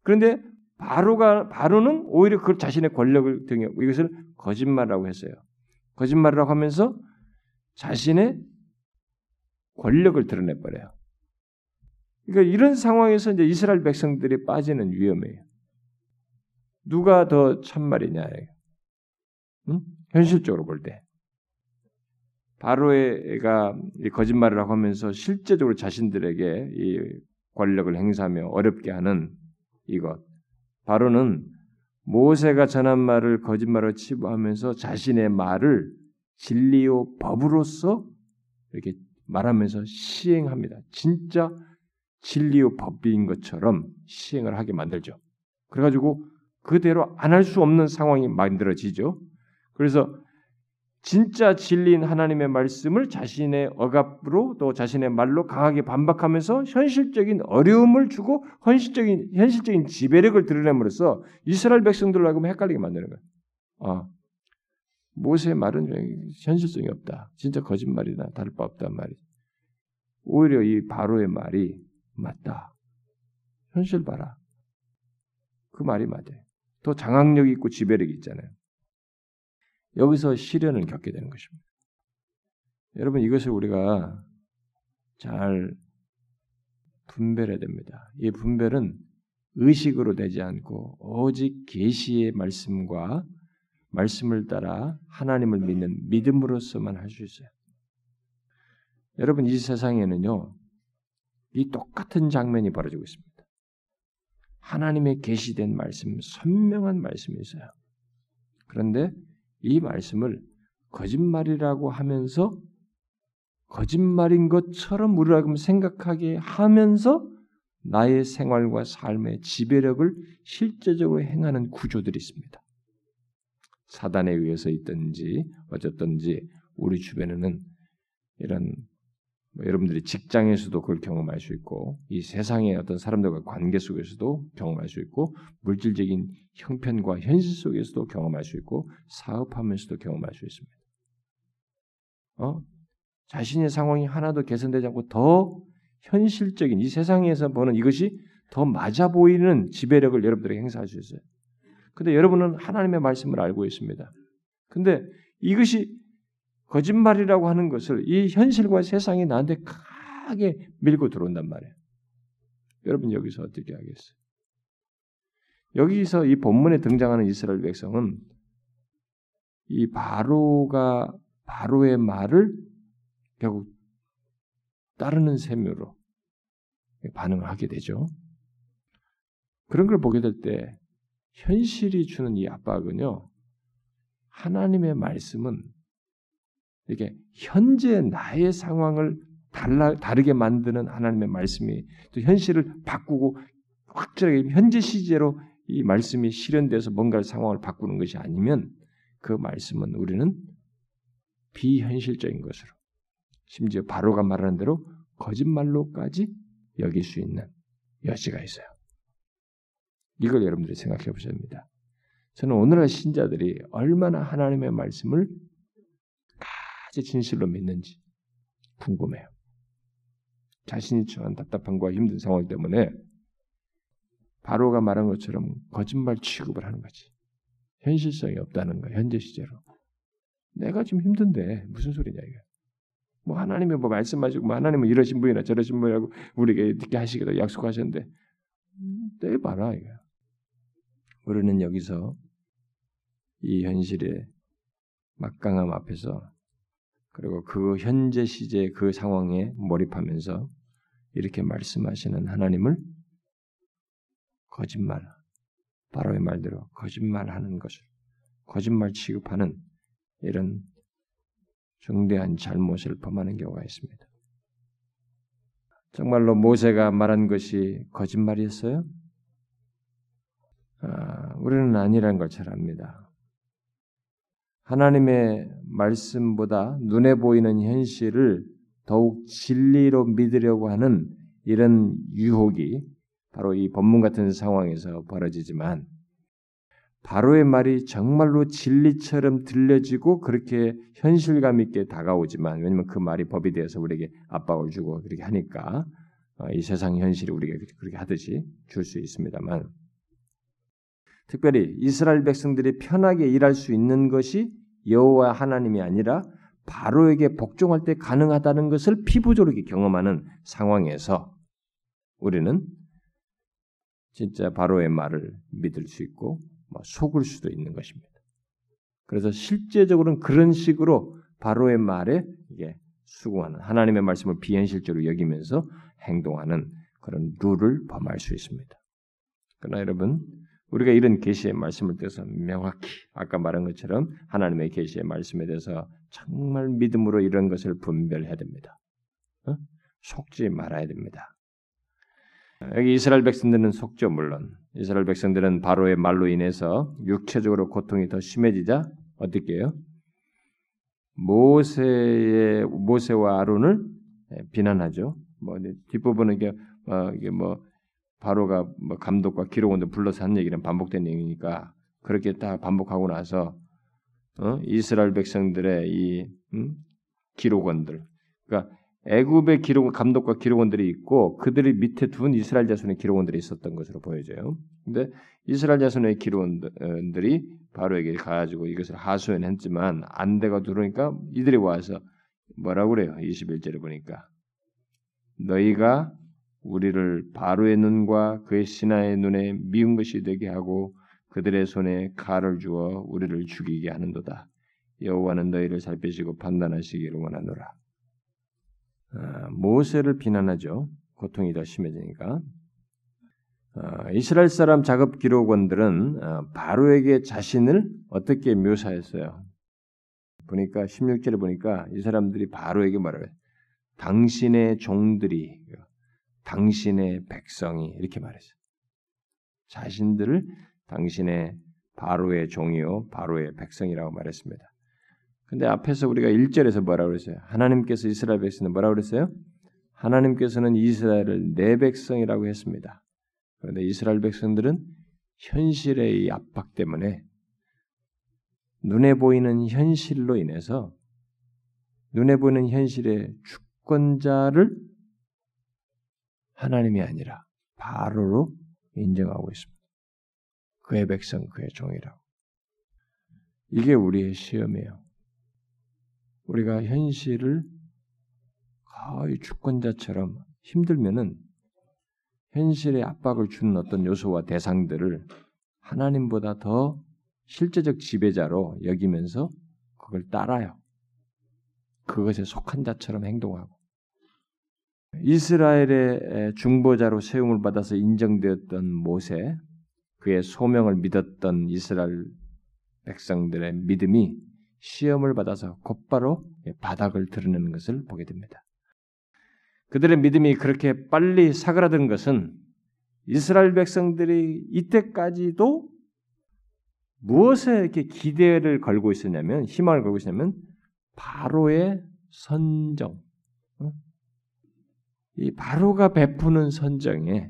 그런데 바로가 바로는 오히려 그 자신의 권력을 등에 이것을 거짓말이라고 했어요. 거짓말이라고 하면서 자신의 권력을 드러내 버려요. 그러니까 이런 상황에서 이제 이스라엘 백성들이 빠지는 위험이에요. 누가 더 참말이냐? 응? 현실적으로 볼 때. 바로가 거짓말을 하고 하면서 실제적으로 자신들에게 이 권력을 행사하며 어렵게 하는 이것. 바로는 모세가 전한 말을 거짓말로 치부하면서 자신의 말을 진리요 법으로서 이렇게 말하면서 시행합니다. 진짜 진리요 법인 것처럼 시행을 하게 만들죠. 그래가지고 그대로 안 할 수 없는 상황이 만들어지죠. 그래서 진짜 진리인 하나님의 말씀을 자신의 억압으로 또 자신의 말로 강하게 반박하면서 현실적인 어려움을 주고 현실적인 현실적인 지배력을 드러냄으로써 이스라엘 백성들로 하여금 헷갈리게 만드는 거예요. 아, 모세의 말은 현실성이 없다. 진짜 거짓말이나 다를 바 없단 말이지. 오히려 이 바로의 말이 맞다. 현실 봐라. 그 말이 맞아요. 더 장악력 있고 지배력이 있잖아요. 여기서 시련을 겪게 되는 것입니다. 여러분 이것을 우리가 잘 분별해야 됩니다. 이 분별은 의식으로 되지 않고 오직 계시의 말씀과 말씀을 따라 하나님을 믿는 믿음으로서만 할 수 있어요. 여러분 이 세상에는요 이 똑같은 장면이 벌어지고 있습니다. 하나님의 계시된 말씀, 선명한 말씀이 있어요. 그런데 이 말씀을 거짓말이라고 하면서 거짓말인 것처럼 우리가 생각하게 하면서 나의 생활과 삶의 지배력을 실제적으로 행하는 구조들이 있습니다. 사단에 의해서 있든지 어쨌든지 우리 주변에는 이런 뭐 여러분들이 직장에서도 그걸 경험할 수 있고 이 세상의 어떤 사람들과 관계 속에서도 경험할 수 있고 물질적인 형편과 현실 속에서도 경험할 수 있고 사업하면서도 경험할 수 있습니다. 어? 자신의 상황이 하나도 개선되지 않고 더 현실적인 이 세상에서 보는 이것이 더 맞아 보이는 지배력을 여러분들에게 행사할 수 있어요. 근데 여러분은 하나님의 말씀을 알고 있습니다. 근데 이것이 거짓말이라고 하는 것을 이 현실과 세상이 나한테 강하게 밀고 들어온단 말이에요. 여러분 여기서 어떻게 하겠어요? 여기서 이 본문에 등장하는 이스라엘 백성은 이 바로가 바로의 말을 결국 따르는 셈으로 반응을 하게 되죠. 그런 걸 보게 될 때 현실이 주는 이 압박은요. 하나님의 말씀은 이렇게 현재 나의 상황을 달라, 다르게 만드는 하나님의 말씀이 또 현실을 바꾸고 확실하게 현재 시제로 이 말씀이 실현돼서 뭔가 상황을 바꾸는 것이 아니면 그 말씀은 우리는 비현실적인 것으로 심지어 바로가 말하는 대로 거짓말로까지 여길 수 있는 여지가 있어요. 이걸 여러분들이 생각해 보셔야 됩니다. 저는 오늘날 신자들이 얼마나 하나님의 말씀을 진실로 믿는지 궁금해요. 자신이 처한 답답함과 힘든 상황 때문에 바로가 말한 것처럼 거짓말 취급을 하는 거지. 현실성이 없다는 거야, 현재 시제로. 내가 지금 힘든데 무슨 소리냐 이게. 뭐 하나님이 뭐 말씀하시고 뭐 하나님은 이러신 분이나 저러신 분이라고 우리에게 이렇게 하시기도 약속하셨는데 떼봐라 이거. 우리는 여기서 이 현실의 막강함 앞에서 그리고 그 현재 시제 그 상황에 몰입하면서 이렇게 말씀하시는 하나님을 거짓말, 바로의 말대로 거짓말하는 것을 거짓말 취급하는 이런 중대한 잘못을 범하는 경우가 있습니다. 정말로 모세가 말한 것이 거짓말이었어요? 아, 우리는 아니라는 걸 잘 압니다. 하나님의 말씀보다 눈에 보이는 현실을 더욱 진리로 믿으려고 하는 이런 유혹이 바로 이 법문 같은 상황에서 벌어지지만 바로의 말이 정말로 진리처럼 들려지고 그렇게 현실감 있게 다가오지만 왜냐면 그 말이 법이 되어서 우리에게 압박을 주고 그렇게 하니까 어, 이 세상 현실이 우리가 그렇게 하듯이 줄 수 있습니다만 특별히 이스라엘 백성들이 편하게 일할 수 있는 것이 여호와 하나님이 아니라 바로에게 복종할 때 가능하다는 것을 피부적으로 경험하는 상황에서 우리는 진짜 바로의 말을 믿을 수 있고 뭐 속을 수도 있는 것입니다. 그래서 실제적으로는 그런 식으로 바로의 말에 이게 수긍하는 하나님의 말씀을 비현실적으로 여기면서 행동하는 그런 룰을 범할 수 있습니다. 그러나 여러분 우리가 이런 계시의 말씀을 대해서 명확히 아까 말한 것처럼 하나님의 계시의 말씀에 대해서 정말 믿음으로 이런 것을 분별해야 됩니다. 어? 속지 말아야 됩니다. 여기 이스라엘 백성들은 속죠 물론 이스라엘 백성들은 바로의 말로 인해서 육체적으로 고통이 더 심해지자 어떻게 해요? 모세의 모세와 아론을 비난하죠. 뭐 뒷부분은 이게, 어, 이게 뭐 바로가 뭐 감독과 기록원들 불러서 한 얘기는 반복된 얘기니까 그렇게 다 반복하고 나서 어? 이스라엘 백성들의 이 음? 기록원들, 그러니까 애굽의 기록 감독과 기록원들이 있고 그들이 밑에 둔 이스라엘 자손의 기록원들이 있었던 것으로 보여져요. 근데 이스라엘 자손의 기록원들이 바로에게 가가지고 이것을 하소연했지만 안 돼가 들어오니까 이들이 와서 뭐라고 그래요? 21절에 보니까 너희가 우리를 바로의 눈과 그의 신하의 눈에 미운 것이 되게 하고 그들의 손에 칼을 주어 우리를 죽이게 하는도다. 여호와는 너희를 살피시고 판단하시기를 원하노라. 아, 모세를 비난하죠. 고통이 더 심해지니까. 아, 이스라엘 사람 작업 기록원들은 아, 바로에게 자신을 어떻게 묘사했어요? 보니까 16절에 보니까 이 사람들이 바로에게 말을 당신의 종들이 당신의 백성이 이렇게 말했어요. 자신들을 당신의 바로의 종이요 바로의 백성이라고 말했습니다. 근데 앞에서 우리가 1절에서 뭐라고 그랬어요? 하나님께서 이스라엘 백성은 뭐라고 그랬어요? 하나님께서는 이스라엘을 내 백성이라고 했습니다. 그런데 이스라엘 백성들은 현실의 이 압박 때문에 눈에 보이는 현실로 인해서 눈에 보이는 현실의 주권자를 하나님이 아니라 바로로 인정하고 있습니다. 그의 백성, 그의 종이라고. 이게 우리의 시험이에요. 우리가 현실을 거의 주권자처럼 힘들면은 현실의 압박을 주는 어떤 요소와 대상들을 하나님보다 더 실제적 지배자로 여기면서 그걸 따라요. 그것에 속한 자처럼 행동하고 이스라엘의 중보자로 세움을 받아서 인정되었던 모세, 그의 소명을 믿었던 이스라엘 백성들의 믿음이 시험을 받아서 곧바로 바닥을 드러내는 것을 보게 됩니다. 그들의 믿음이 그렇게 빨리 사그라든 것은 이스라엘 백성들이 이때까지도 무엇에 이렇게 기대를 걸고 있었냐면 희망을 걸고 있었냐면 바로의 선정. 어? 이 바로가 베푸는 선정에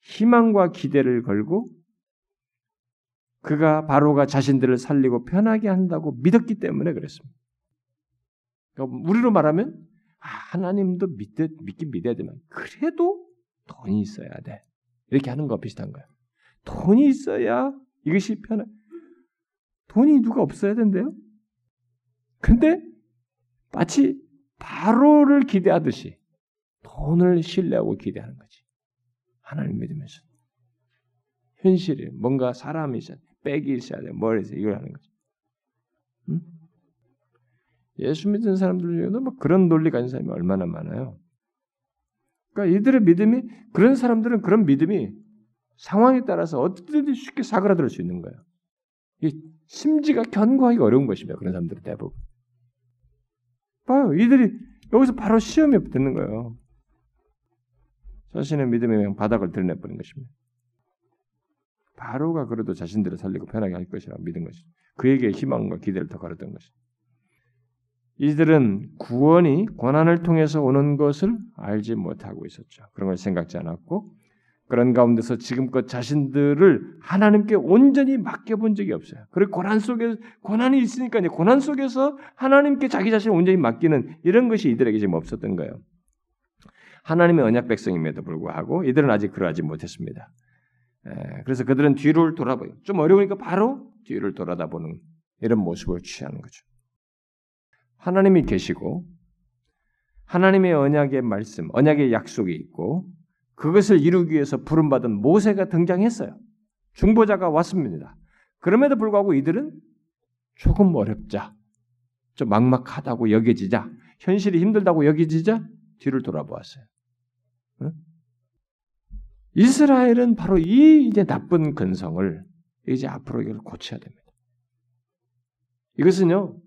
희망과 기대를 걸고 그가 바로가 자신들을 살리고 편하게 한다고 믿었기 때문에 그랬습니다. 그러니까 우리로 말하면 하나님도 믿, 믿긴 믿어야 되만 그래도 돈이 있어야 돼. 이렇게 하는 거 비슷한 거야. 돈이 있어야 이것이 편해. 돈이 누가 없어야 된대요? 근데 마치 바로를 기대하듯이 돈을 신뢰하고 기대하는 거지. 하나님 믿으면서. 현실이 뭔가 사람이 있어야 돼. 백이 있어야 돼. 머리에서 이걸 하는 거지. 응? 예수 믿는 사람들 중에도 뭐 그런 논리 가진 사람이 얼마나 많아요. 그러니까 이들의 믿음이 그런 사람들은 그런 믿음이 상황에 따라서 어떻게든 쉽게 사그라들 수 있는 거예요. 이 심지가 견고하기가 어려운 것이며 그런 사람들은 대부분. 봐요. 이들이 여기서 바로 시험에 붙는 거예요. 자신의 믿음의 바닥을 드러내버린 것입니다. 바로가 그래도 자신들을 살리고 편하게 할 것이라고 믿은 것이 그에게 희망과 기대를 더 걸었던 것이 이들은 구원이 고난을 통해서 오는 것을 알지 못하고 있었죠. 그런 걸 생각지 않았고 그런 가운데서 지금껏 자신들을 하나님께 온전히 맡겨본 적이 없어요. 그리고 고난 속에 고난이 있으니까 이제 고난 속에서 하나님께 자기 자신을 온전히 맡기는 이런 것이 이들에게 지금 없었던 거예요. 하나님의 언약 백성임에도 불구하고 이들은 아직 그러하지 못했습니다. 그래서 그들은 뒤를 돌아봐요. 좀 어려우니까 바로 뒤를 돌아다보는 이런 모습을 취하는 거죠. 하나님이 계시고 하나님의 언약의 말씀, 언약의 약속이 있고 그것을 이루기 위해서 부름받은 모세가 등장했어요. 중보자가 왔습니다. 그럼에도 불구하고 이들은 조금 어렵자, 좀 막막하다고 여겨지자, 현실이 힘들다고 여겨지자 뒤를 돌아보았어요. 응? 이스라엘은 바로 이 이제 나쁜 근성을 이제 앞으로 이걸 고쳐야 됩니다. 이것은요,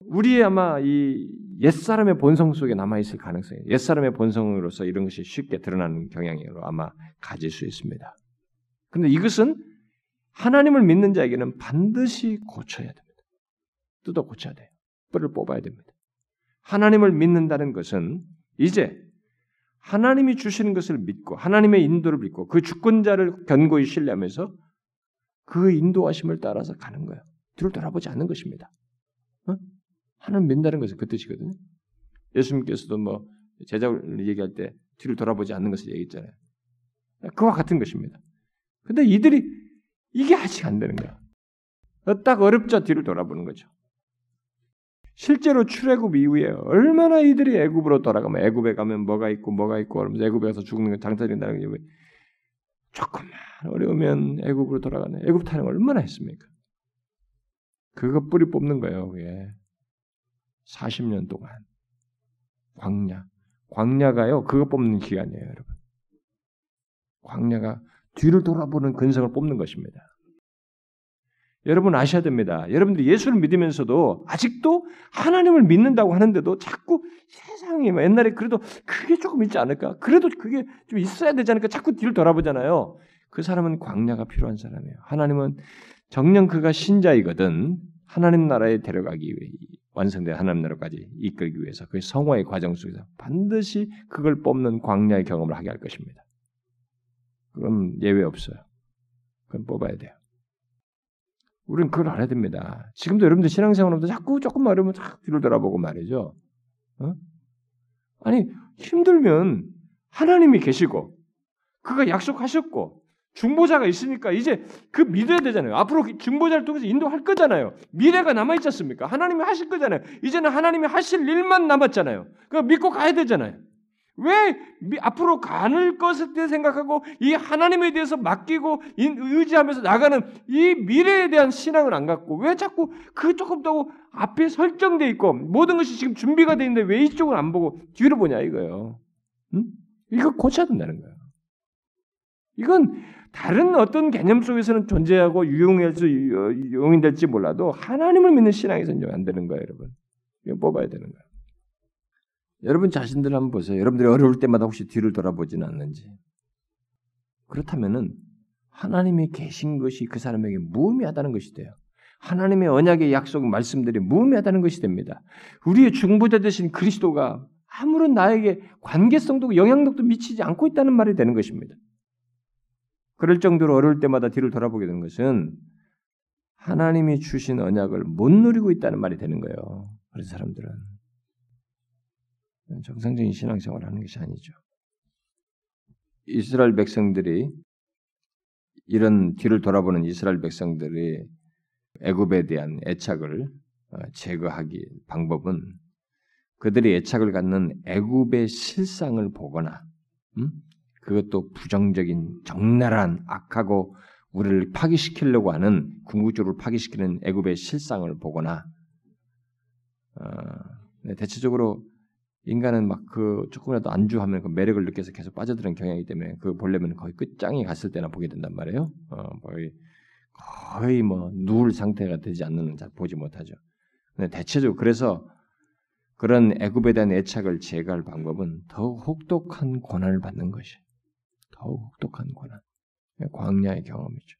우리의 아마 이 옛사람의 본성 속에 남아있을 가능성이, 옛사람의 본성으로서 이런 것이 쉽게 드러나는 경향으로 아마 가질 수 있습니다. 근데 이것은 하나님을 믿는 자에게는 반드시 고쳐야 됩니다. 뜯어 고쳐야 돼요. 뿔을 뽑아야 됩니다. 하나님을 믿는다는 것은 이제 하나님이 주시는 것을 믿고 하나님의 인도를 믿고 그 주권자를 견고히 신뢰하면서 그 인도하심을 따라서 가는 거예요. 뒤를 돌아보지 않는 것입니다. 어? 하나님 믿는다는 것은 그 뜻이거든요. 예수님께서도 뭐 제자를 얘기할 때 뒤를 돌아보지 않는 것을 얘기했잖아요. 그와 같은 것입니다. 근데 이들이 이게 아직 안 되는 거야. 딱 어렵자 뒤를 돌아보는 거죠. 실제로 출애굽 이후에 얼마나 이들이 애굽으로 돌아가면 애굽에 가면 뭐가 있고 뭐가 있고 그러면서 애굽에 가서 죽는 건 장사된다는 게 조금만 어려우면 애굽으로 돌아가는 애굽 타령 얼마나 했습니까? 그거 뿌리 뽑는 거예요. 그게 40년 동안 광야 광야가요 그거 뽑는 기간이에요, 여러분. 광야가 뒤를 돌아보는 근성을 뽑는 것입니다. 여러분 아셔야 됩니다. 여러분들이 예수를 믿으면서도 아직도 하나님을 믿는다고 하는데도 자꾸 세상에 뭐 옛날에 그래도 그게 조금 있지 않을까? 그래도 그게 좀 있어야 되지 않을까? 자꾸 뒤를 돌아보잖아요. 그 사람은 광야가 필요한 사람이에요. 하나님은 정녕 그가 신자이거든 하나님 나라에 데려가기 위해 완성된 하나님 나라까지 이끌기 위해서 그 성화의 과정 속에서 반드시 그걸 뽑는 광야의 경험을 하게 할 것입니다. 그럼 예외 없어요. 그건 뽑아야 돼요. 우리는 그걸 알아야 됩니다. 지금도 여러분들 신앙생활하면서 자꾸 조금 어려우면 쫙 뒤를 돌아보고 말이죠. 어? 아니 힘들면 하나님이 계시고 그가 약속하셨고 중보자가 있으니까 이제 그 믿어야 되잖아요. 앞으로 중보자를 통해서 인도할 거잖아요. 미래가 남아 있지 않습니까? 하나님이 하실 거잖아요. 이제는 하나님이 하실 일만 남았잖아요. 그 믿고 가야 되잖아요. 왜 앞으로 가는 것을 때 생각하고 이 하나님에 대해서 맡기고 의지하면서 나가는 이 미래에 대한 신앙을 안 갖고 왜 자꾸 그 조금 더 앞에 설정돼 있고 모든 것이 지금 준비가 돼 있는데 왜 이쪽을 안 보고 뒤로 보냐 이거예요. 응? 이거 고쳐야 된다는 거예요. 이건 다른 어떤 개념 속에서는 존재하고 유용할지 유용될지 몰라도 하나님을 믿는 신앙에서는 안 되는 거예요, 여러분. 이거 뽑아야 되는 거예요. 여러분 자신들 한번 보세요. 여러분들이 어려울 때마다 혹시 뒤를 돌아보지는 않는지. 그렇다면은 하나님이 계신 것이 그 사람에게 무의미하다는 것이 돼요. 하나님의 언약의 약속 말씀들이 무의미하다는 것이 됩니다. 우리의 중보자 되신 그리스도가 아무런 나에게 관계성도 영향력도 미치지 않고 있다는 말이 되는 것입니다. 그럴 정도로 어려울 때마다 뒤를 돌아보게 되는 것은 하나님이 주신 언약을 못 누리고 있다는 말이 되는 거예요. 그런 사람들은. 정상적인 신앙생활을 하는 것이 아니죠. 이스라엘 백성들이 이런 뒤를 돌아보는 이스라엘 백성들이 애굽에 대한 애착을 어, 제거하기 방법은 그들이 애착을 갖는 애굽의 실상을 보거나 음? 그것도 부정적인 적나라한 악하고 우리를 파기시키려고 하는 궁극적으로 파기시키는 애굽의 실상을 보거나 어, 네, 대체적으로 인간은 막 그 조금이라도 안주하면 그 매력을 느껴서 계속 빠져드는 경향이기 때문에 그 보려면 거의 끝장에 갔을 때나 보게 된단 말이에요. 어, 거의 거의 뭐 누울 상태가 되지 않는 잘 보지 못하죠. 근데 대체적으로 그래서 그런 애굽에 대한 애착을 제거할 방법은 더욱 혹독한 고난을 받는 것이 더욱 혹독한 고난, 광야의 경험이죠.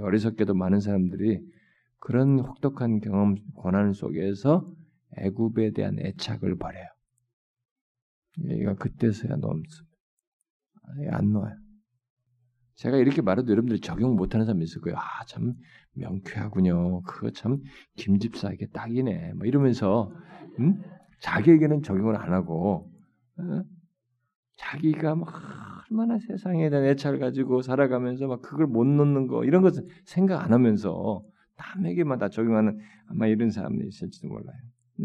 어리석게도 많은 사람들이 그런 혹독한 경험, 고난 속에서 애굽에 대한 애착을 버려요. 얘가 그때서야 넘습니다. 안 놓아요. 제가 이렇게 말해도 여러분들이 적용 못하는 사람이 있을 거예요. 아, 참 명쾌하군요. 그거 참 김집사에게 딱이네. 뭐 이러면서 음? 자기에게는 적용을 안 하고 어? 자기가 막 얼마나 세상에 대한 애착을 가지고 살아가면서 막 그걸 못 놓는 거 이런 것을 생각 안 하면서 남에게만 다 적용하는 아마 이런 사람들이 있을지도 몰라요.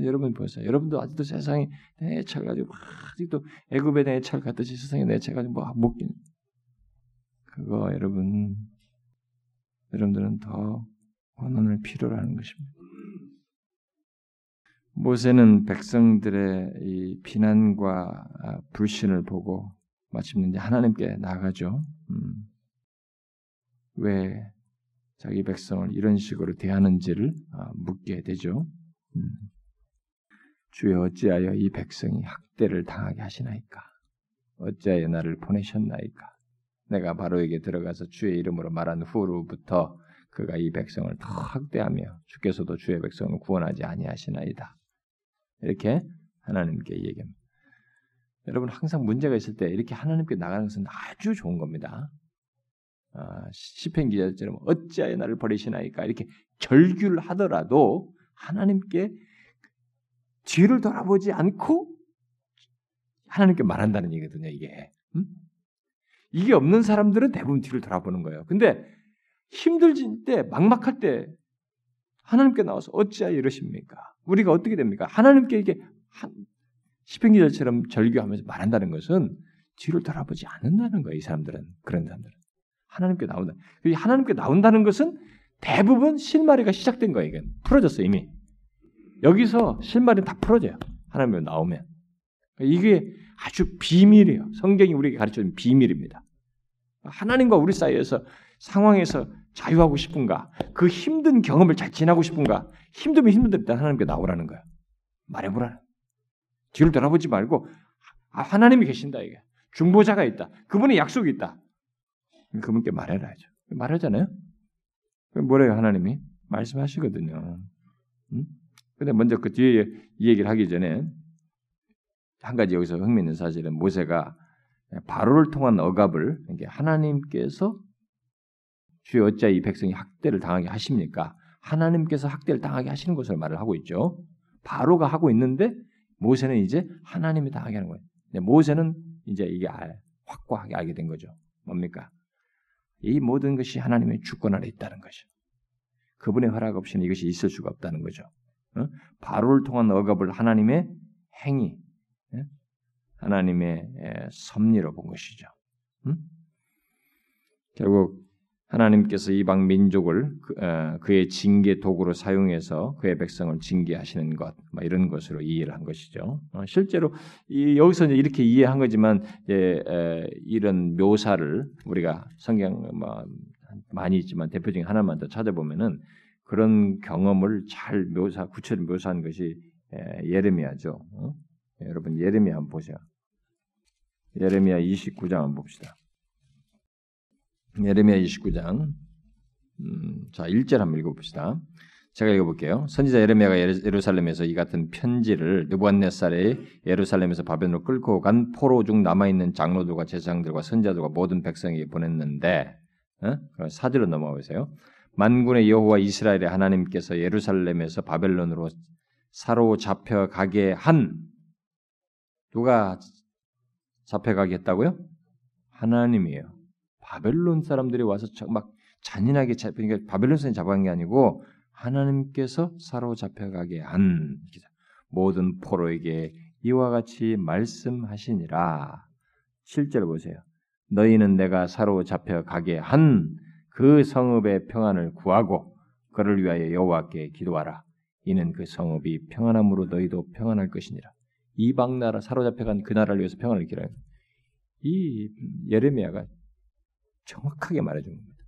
여러분 보세요. 여러분도 아직도 세상에 애착을 가지고 아직도 애굽에 애착을 갖듯이 세상에 애착을 가지고 뭐 먹긴 그거 여러분 여러분들은 더 원한을 필요로 하는 것입니다. 모세는 백성들의 이 비난과 아, 불신을 보고 마침내 이제 하나님께 나가죠. 음. 왜 자기 백성을 이런 식으로 대하는지를 아, 묻게 되죠. 음. 주여 어찌하여 이 백성이 학대를 당하게 하시나이까? 어찌하여 나를 보내셨나이까? 내가 바로에게 들어가서 주의 이름으로 말한 후로부터 그가 이 백성을 더 학대하며 주께서도 주의 백성을 구원하지 아니하시나이다. 이렇게 하나님께 얘기합니다. 여러분 항상 문제가 있을 때 이렇게 하나님께 나가는 것은 아주 좋은 겁니다. 아, 시편 기자처럼 어찌하여 나를 버리시나이까 이렇게 절규를 하더라도 하나님께 뒤를 돌아보지 않고 하나님께 말한다는 얘기거든요. 이게 음? 이게 없는 사람들은 대부분 뒤를 돌아보는 거예요. 근데 힘들진 때 막막할 때 하나님께 나와서 어찌하여 이러십니까? 우리가 어떻게 됩니까? 하나님께 이게 시편기자처럼 절규하면서 말한다는 것은 뒤를 돌아보지 않는다는 거예요. 이 사람들은 그런 사람들은 하나님께 나온다. 하나님께 나온다는 것은 대부분 실마리가 시작된 거예요. 이게 풀어졌어 이미. 여기서 실마리 다 풀어져요. 하나님께 나오면 이게 아주 비밀이에요. 성경이 우리에게 가르쳐준 비밀입니다. 하나님과 우리 사이에서 상황에서 자유하고 싶은가? 그 힘든 경험을 잘 지나고 싶은가? 힘들면 힘들다 하나님께 나오라는 거야. 말해보라. 뒤를 돌아보지 말고 아, 하나님이 계신다 이게. 중보자가 있다. 그분의 약속이 있다. 그분께 말해라죠. 말하잖아요. 뭐래요 하나님이? 말씀하시거든요. 응? 근데 먼저 그 뒤에 이 얘기를 하기 전에 한 가지 여기서 흥미있는 사실은 모세가 바로를 통한 억압을 하나님께서 주여 어찌 이 백성이 학대를 당하게 하십니까? 하나님께서 학대를 당하게 하시는 것을 말을 하고 있죠. 바로가 하고 있는데 모세는 이제 하나님이 당하게 하는 거예요. 모세는 이제 이게 확고하게 알게 된 거죠. 뭡니까? 이 모든 것이 하나님의 주권 아래 있다는 것이죠. 그분의 허락 없이는 이것이 있을 수가 없다는 거죠. 어? 바로를 통한 억압을 하나님의 행위, 예? 하나님의 섭리로 본 것이죠. 결국 하나님께서 이방 민족을 그, 어, 의 징계 도구로 사용해서 그의 백성을 징계하시는 것, 뭐 이런 것으로 이해를 한 것이죠. 어, 실제로 여기서 이렇게 이해한 거지만 이런 묘사를 우리가 성경 뭐 많이 있지만 대표적인 하나만 더 찾아보면은 그런 경험을 잘 묘사 구체로 묘사한 것이 예레미야죠. 어? 여러분 예레미야 한번 보세요. 예레미야 29장 한번 봅시다. 예레미야 29장 음, 자 1절 한번 읽어봅시다. 제가 읽어볼게요. 선지자 예레미야가 예루살렘에서 이 같은 편지를 느부갓네살의 예루살렘에서 바벨론으로 끌고 간 포로 중 남아 있는 장로들과 제사장들과 선자들과 모든 백성에게 보냈는데 어? 사절로 넘어가 보세요. 만군의 여호와 이스라엘의 하나님께서 예루살렘에서 바벨론으로 사로잡혀 가게 한 누가 잡혀가게 했다고요? 하나님이에요. 바벨론 사람들이 와서 막 잔인하게 잡, 그러니까 바벨론 사람이 잡아간 게 아니고 하나님께서 사로잡혀가게 한 모든 포로에게 이와 같이 말씀하시니라. 7절 보세요. 너희는 내가 사로잡혀가게 한 그 성읍의 평안을 구하고 그를 위하여 여호와께 기도하라. 이는 그 성읍이 평안함으로 너희도 평안할 것이니라. 이방 나라 사로잡혀간 그 나라를 위해서 평안을 기라 이 예레미야가 정확하게 말해준 겁니다.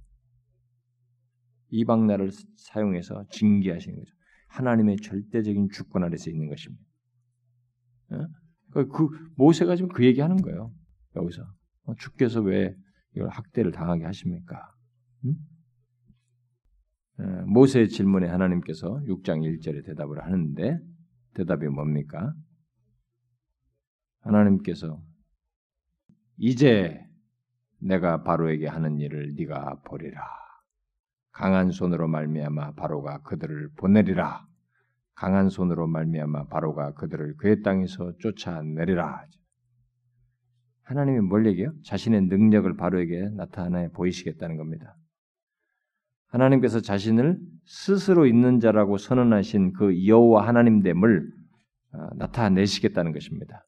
이방 나라를 사용해서 징계하시는 거죠. 하나님의 절대적인 주권 아래서 있는 것입니다. 어? 그, 그 모세가 지금 그 얘기하는 거예요. 여기서 어, 주께서 왜 이걸 학대를 당하게 하십니까? 모세의 질문에 하나님께서 6장 1절에 대답을 하는데 대답이 뭡니까? 하나님께서 이제 내가 바로에게 하는 일을 네가 보리라. 강한 손으로 말미암아 바로가 그들을 보내리라. 강한 손으로 말미암아 바로가 그들을 그의 땅에서 쫓아내리라. 하나님이 뭘 얘기해요? 자신의 능력을 바로에게 나타내 보이시겠다는 겁니다. 하나님께서 자신을 스스로 있는 자라고 선언하신 그 여호와 하나님됨을 어, 나타내시겠다는 것입니다.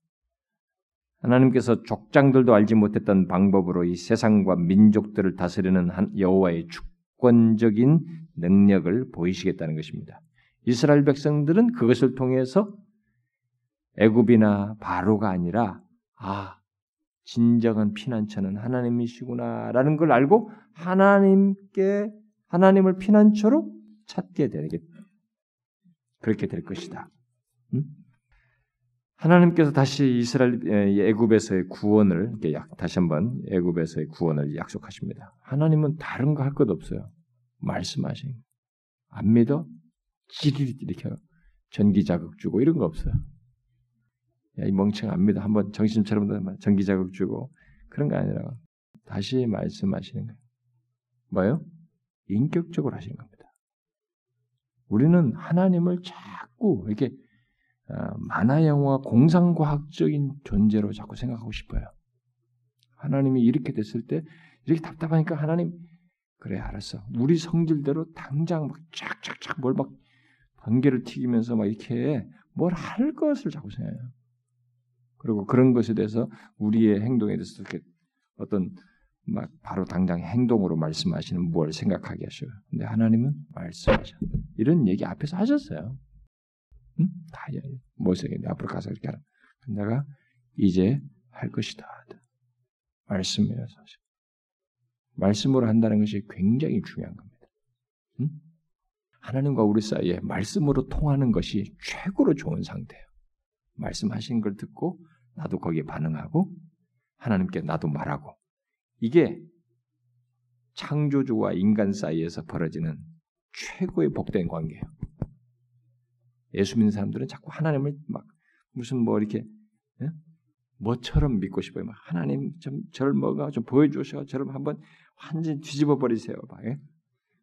하나님께서 족장들도 알지 못했던 방법으로 이 세상과 민족들을 다스리는 여호와의 주권적인 능력을 보이시겠다는 것입니다. 이스라엘 백성들은 그것을 통해서 애굽이나 바로가 아니라 아 진정한 피난처는 하나님이시구나라는 걸 알고 하나님께 하나님을 피난처로 찾게 되겠 그렇게 될 것이다. 음? 하나님께서 다시 이스라엘 애굽에서의 구원을 다시 한번 애굽에서의 구원을 약속하십니다. 하나님은 다른 거 할 것 없어요. 말씀하신 안 믿어? 지리리 이렇게 전기 자극 주고 이런 거 없어요. 야, 이 멍청 안 믿어. 한번 정신처럼 전기 자극 주고 그런 거 아니라 다시 말씀하시는 거예요. 뭐요? 인격적으로 하시는 겁니다. 우리는 하나님을 자꾸 이렇게 어, 만화 영화 공상과학적인 존재로 자꾸 생각하고 싶어요. 하나님이 이렇게 됐을 때 이렇게 답답하니까 하나님 그래 알았어. 우리 성질대로 당장 막 쫙쫙쫙 뭘 막 번개를 튀기면서 막 이렇게 뭘 할 것을 자꾸 생각해요. 그리고 그런 것에 대해서 우리의 행동에 대해서 이렇게 어떤 막 바로 당장 행동으로 말씀하시는 뭘 생각하게 하셔요. 근데 하나님은 말씀하셔. 이런 얘기 앞에서 하셨어요. 응? 다 모세에게 앞으로 가서 이렇게 하라. 내가 이제 할 것이다. 말씀이라서 말씀으로 한다는 것이 굉장히 중요한 겁니다. 응? 하나님과 우리 사이에 말씀으로 통하는 것이 최고로 좋은 상태예요. 말씀하신 걸 듣고 나도 거기에 반응하고 하나님께 나도 말하고 이게 창조주와 인간 사이에서 벌어지는 최고의 복된 관계예요. 예수 믿는 사람들은 자꾸 하나님을 막 무슨 뭐 이렇게 예? 뭐처럼 믿고 싶어요. 막 하나님 좀 저를 뭐가 좀 보여주셔. 저를 한번 완전 뒤집어 버리세요. 막 예?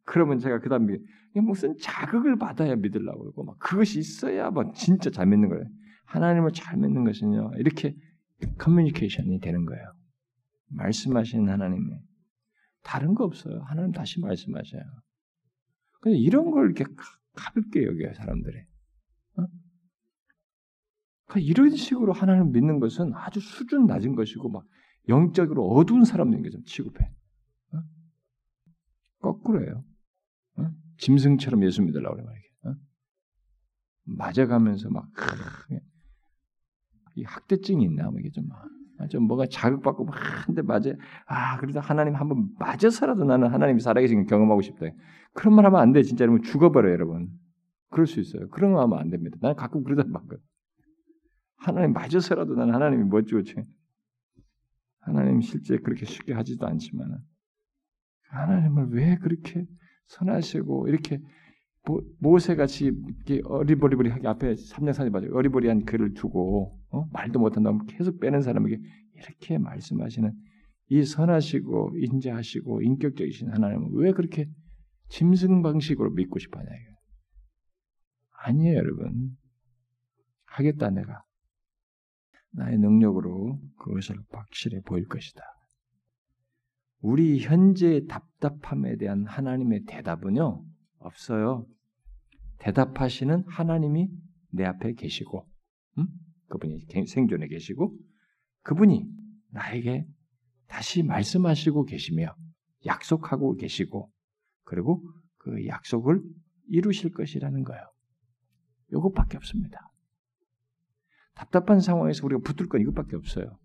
그러면 제가 그 다음에 무슨 자극을 받아야 믿으려고 그러고 막 그것이 있어야 뭐 진짜 잘 믿는 거예요. 하나님을 잘 믿는 것은요 이렇게 커뮤니케이션이 되는 거예요. 말씀하시는 하나님이 다른 거 없어요. 하나님 다시 말씀하셔요. 근데 이런 걸 이렇게 가볍게 여겨요 사람들이. 어? 그러니까 이런 식으로 하나님을 믿는 것은 아주 수준 낮은 것이고 막 영적으로 어두운 사람들인 게좀 취급해. 어? 거꾸로예요. 어? 짐승처럼 예수 믿으려고 그래 말이야. 어? 맞아가면서 막이 학대증이 있나 뭐 이게 좀, 좀 뭐가 자극받고 막 한데 맞아. 아 그래도 하나님 한번 맞아서라도 나는 하나님이 살아계신 경험하고 싶다. 그런 말 하면 안 돼. 진짜 여러분 죽어버려 여러분. 그럴 수 있어요. 그런 거 하면 안 됩니다. 나는 가끔 그러다 봤거든. 하나님 맞아서라도 나는 하나님이 멋지고 하나님 실제 그렇게 쉽게 하지도 않지만 하나님을 왜 그렇게 선하시고 이렇게 모세같이 이렇게 어리버리버리하게 앞에 3장4절 맞아요. 어리버리한 글을 두고 어? 말도 못한다고 계속 빼는 사람에게 이렇게 말씀하시는 이 선하시고 인자하시고 인격적이신 하나님은 왜 그렇게 짐승 방식으로 믿고 싶어하냐 이거. 아니에요, 여러분. 하겠다 내가. 나의 능력으로 그것을 확실히 보일 것이다. 우리 현재의 답답함에 대한 하나님의 대답은요, 없어요. 대답하시는 하나님이 내 앞에 계시고, 음? 그분이 생존에 계시고, 그분이 나에게 다시 말씀하시고 계시며, 약속하고 계시고, 그리고 그 약속을 이루실 것이라는 거예요. 이것밖에 없습니다. 답답한 상황에서 우리가 붙들 건 이것밖에 없어요.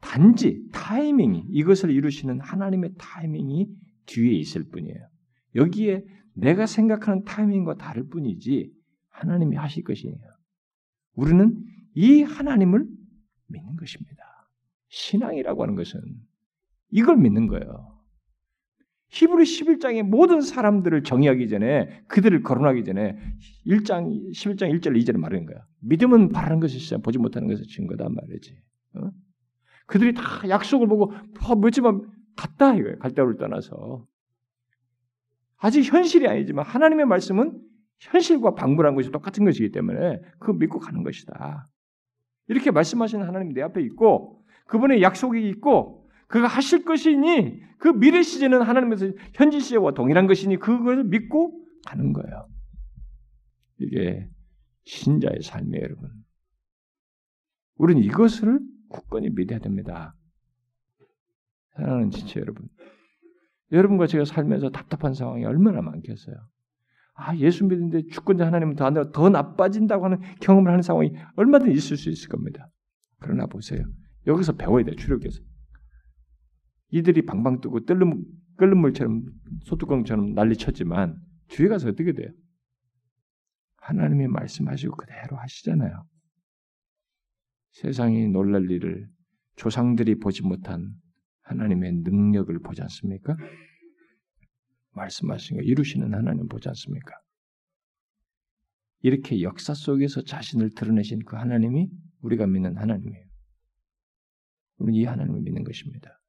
단지 타이밍이 이것을 이루시는 하나님의 타이밍이 뒤에 있을 뿐이에요. 여기에 내가 생각하는 타이밍과 다를 뿐이지 하나님이 하실 것이에요. 우리는 이 하나님을 믿는 것입니다. 신앙이라고 하는 것은 이걸 믿는 거예요. 히브리 11장의 모든 사람들을 정의하기 전에 그들을 거론하기 전에 1장 11장 1절 2절을 말하는 거야. 믿음은 바라는 것이 있어 보지 못하는 것을 증거다 말이지. 어? 그들이 다 약속을 보고 어, 뭐지만 갔다 이거예요. 갈대를 떠나서 아직 현실이 아니지만 하나님의 말씀은 현실과 방불한 것이 똑같은 것이기 때문에 그 믿고 가는 것이다. 이렇게 말씀하시는 하나님이 내 앞에 있고 그분의 약속이 있고 그가 하실 것이니 그 미래 시제는 하나님에서 현지 시제와 동일한 것이니 그것을 믿고 가는 거예요. 이게 신자의 삶이에요, 여러분. 우리는 이것을 굳건히 믿어야 됩니다. 사랑하는 지체 여러분. 여러분과 제가 살면서 답답한 상황이 얼마나 많겠어요. 아, 예수 믿는데 주권자 하나님은 더, 더 나빠진다고 하는 경험을 하는 상황이 얼마든지 있을 수 있을 겁니다. 그러나 보세요. 여기서 배워야 돼요, 출력해서. 이들이 방방 뜨고 끓는, 끓는 물처럼 소뚜껑처럼 난리 쳤지만 뒤에 가서 어떻게 돼요? 하나님이 말씀하시고 그대로 하시잖아요. 세상이 놀랄 일을 조상들이 보지 못한 하나님의 능력을 보지 않습니까? 말씀하신 거 이루시는 하나님 보지 않습니까? 이렇게 역사 속에서 자신을 드러내신 그 하나님이 우리가 믿는 하나님이에요. 우리는 이 하나님을 믿는 것입니다.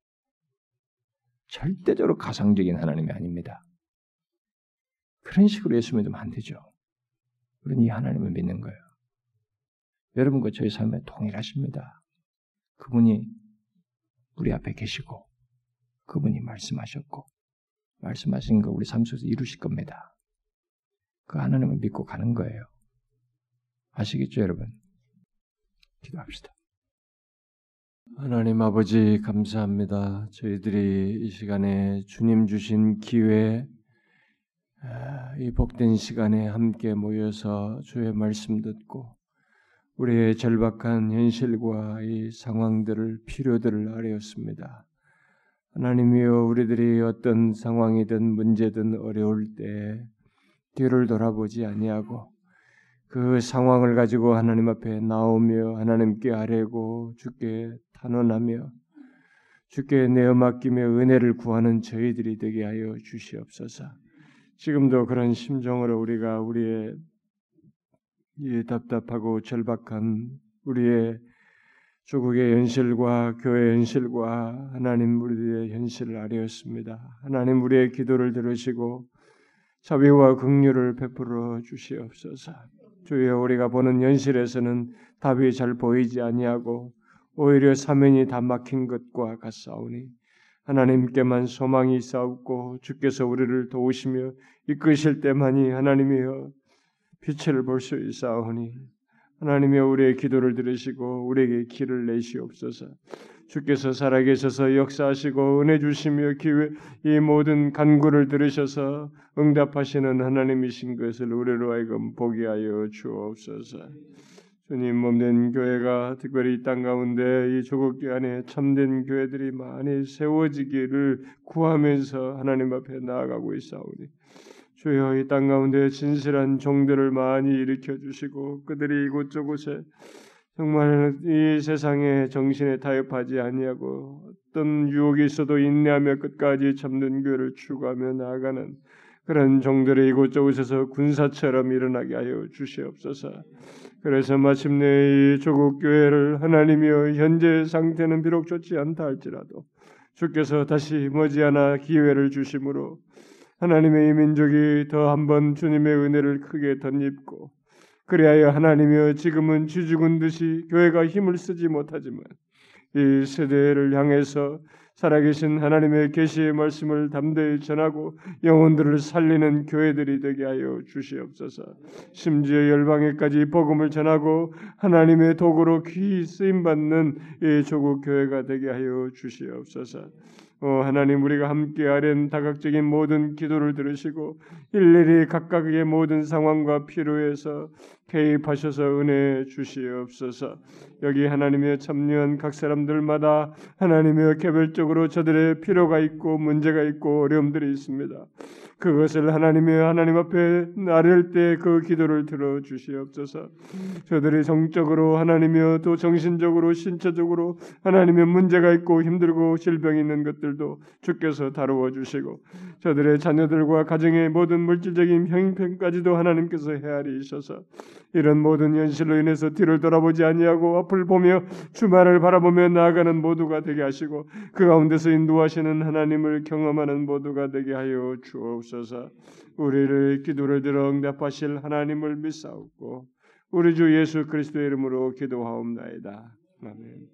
절대적으로 가상적인 하나님이 아닙니다. 그런 식으로 예수 믿으면 안 되죠. 우리는 이 하나님을 믿는 거예요. 여러분과 저희 삶에 동일하십니다. 그분이 우리 앞에 계시고 그분이 말씀하셨고 말씀하신 거 우리 삶 속에서 이루실 겁니다. 그 하나님을 믿고 가는 거예요. 아시겠죠, 여러분? 기도합시다. 하나님 아버지 감사합니다. 저희들이 이 시간에 주님 주신 기회, 아, 이 복된 시간에 함께 모여서 주의 말씀 듣고 우리의 절박한 현실과 이 상황들을 필요들을 아뢰었습니다. 하나님이여 우리들이 어떤 상황이든 문제든 어려울 때 뒤를 돌아보지 아니하고 그 상황을 가지고 하나님 앞에 나오며 하나님께 아뢰고 주께 탄원하며 주께 내어 맡기며 은혜를 구하는 저희들이 되게 하여 주시옵소서. 지금도 그런 심정으로 우리가 우리의 이 답답하고 절박한 우리의 조국의 현실과 교회 현실과 하나님 우리의 현실을 아뢰었습니다. 하나님 우리의 기도를 들으시고 자비와 긍휼을 베풀어 주시옵소서. 주여 우리가 보는 현실에서는 답이 잘 보이지 아니하고 오히려 사면이 다 막힌 것과 같사오니 하나님께만 소망이 있사옵고 주께서 우리를 도우시며 이끄실 때만이 하나님이여 빛을 볼 수 있사오니 하나님이 우리의 기도를 들으시고 우리에게 길을 내시옵소서. 주께서 살아계셔서 역사하시고 은혜 주시며 기회 이 모든 간구를 들으셔서 응답하시는 하나님이신 것을 우리로 하여금 보게 하여 주옵소서. 주님 몸된 교회가 특별히 이 땅 가운데 이 조국 안에 참된 교회들이 많이 세워지기를 구하면서 하나님 앞에 나아가고 있사오니 주여 이 땅 가운데 진실한 종들을 많이 일으켜 주시고 그들이 이곳저곳에 정말 이 세상에 정신에 타협하지 아니하고 어떤 유혹이 있어도 인내하며 끝까지 참는 교회를 추구하며 나아가는 그런 종들이 이곳저곳에서 군사처럼 일어나게 하여 주시옵소서. 그래서 마침내 이 조국 교회를 하나님이여 현재 상태는 비록 좋지 않다 할지라도 주께서 다시 머지않아 기회를 주심으로 하나님의 이 민족이 더 한번 주님의 은혜를 크게 덧입고 그리하여 하나님이여 지금은 쥐죽은 듯이 교회가 힘을 쓰지 못하지만 이 세대를 향해서 살아계신 하나님의 계시의 말씀을 담대히 전하고 영혼들을 살리는 교회들이 되게 하여 주시옵소서. 심지어 열방에까지 복음을 전하고 하나님의 도구로 귀히 쓰임 받는 이 조국 교회가 되게 하여 주시옵소서. 어, 하나님 우리가 함께 아랜 다각적인 모든 기도를 들으시고 일일이 각각의 모든 상황과 필요에서 개입하셔서 은혜 주시옵소서. 여기 하나님의 참여한 각 사람들마다 하나님의 개별적으로 저들의 필요가 있고 문제가 있고 어려움들이 있습니다. 그것을 하나님의 하나님 앞에 나를 때 그 기도를 들어 주시옵소서. 저들이 정적으로 하나님이여 또 정신적으로 신체적으로 하나님의 문제가 있고 힘들고 질병이 있는 것들도 주께서 다루어 주시고 저들의 자녀들과 가정의 모든 물질적인 형편까지도 하나님께서 헤아리셔서 이런 모든 현실로 인해서 뒤를 돌아보지 아니하고 앞을 보며 주말을 바라보며 나아가는 모두가 되게 하시고 그 가운데서 인도하시는 하나님을 경험하는 모두가 되게 하여 주옵소서. 우리를 기도를 들어 응답하실 하나님을 믿사옵고 우리 주 예수 그리스도의 이름으로 기도하옵나이다. 아멘.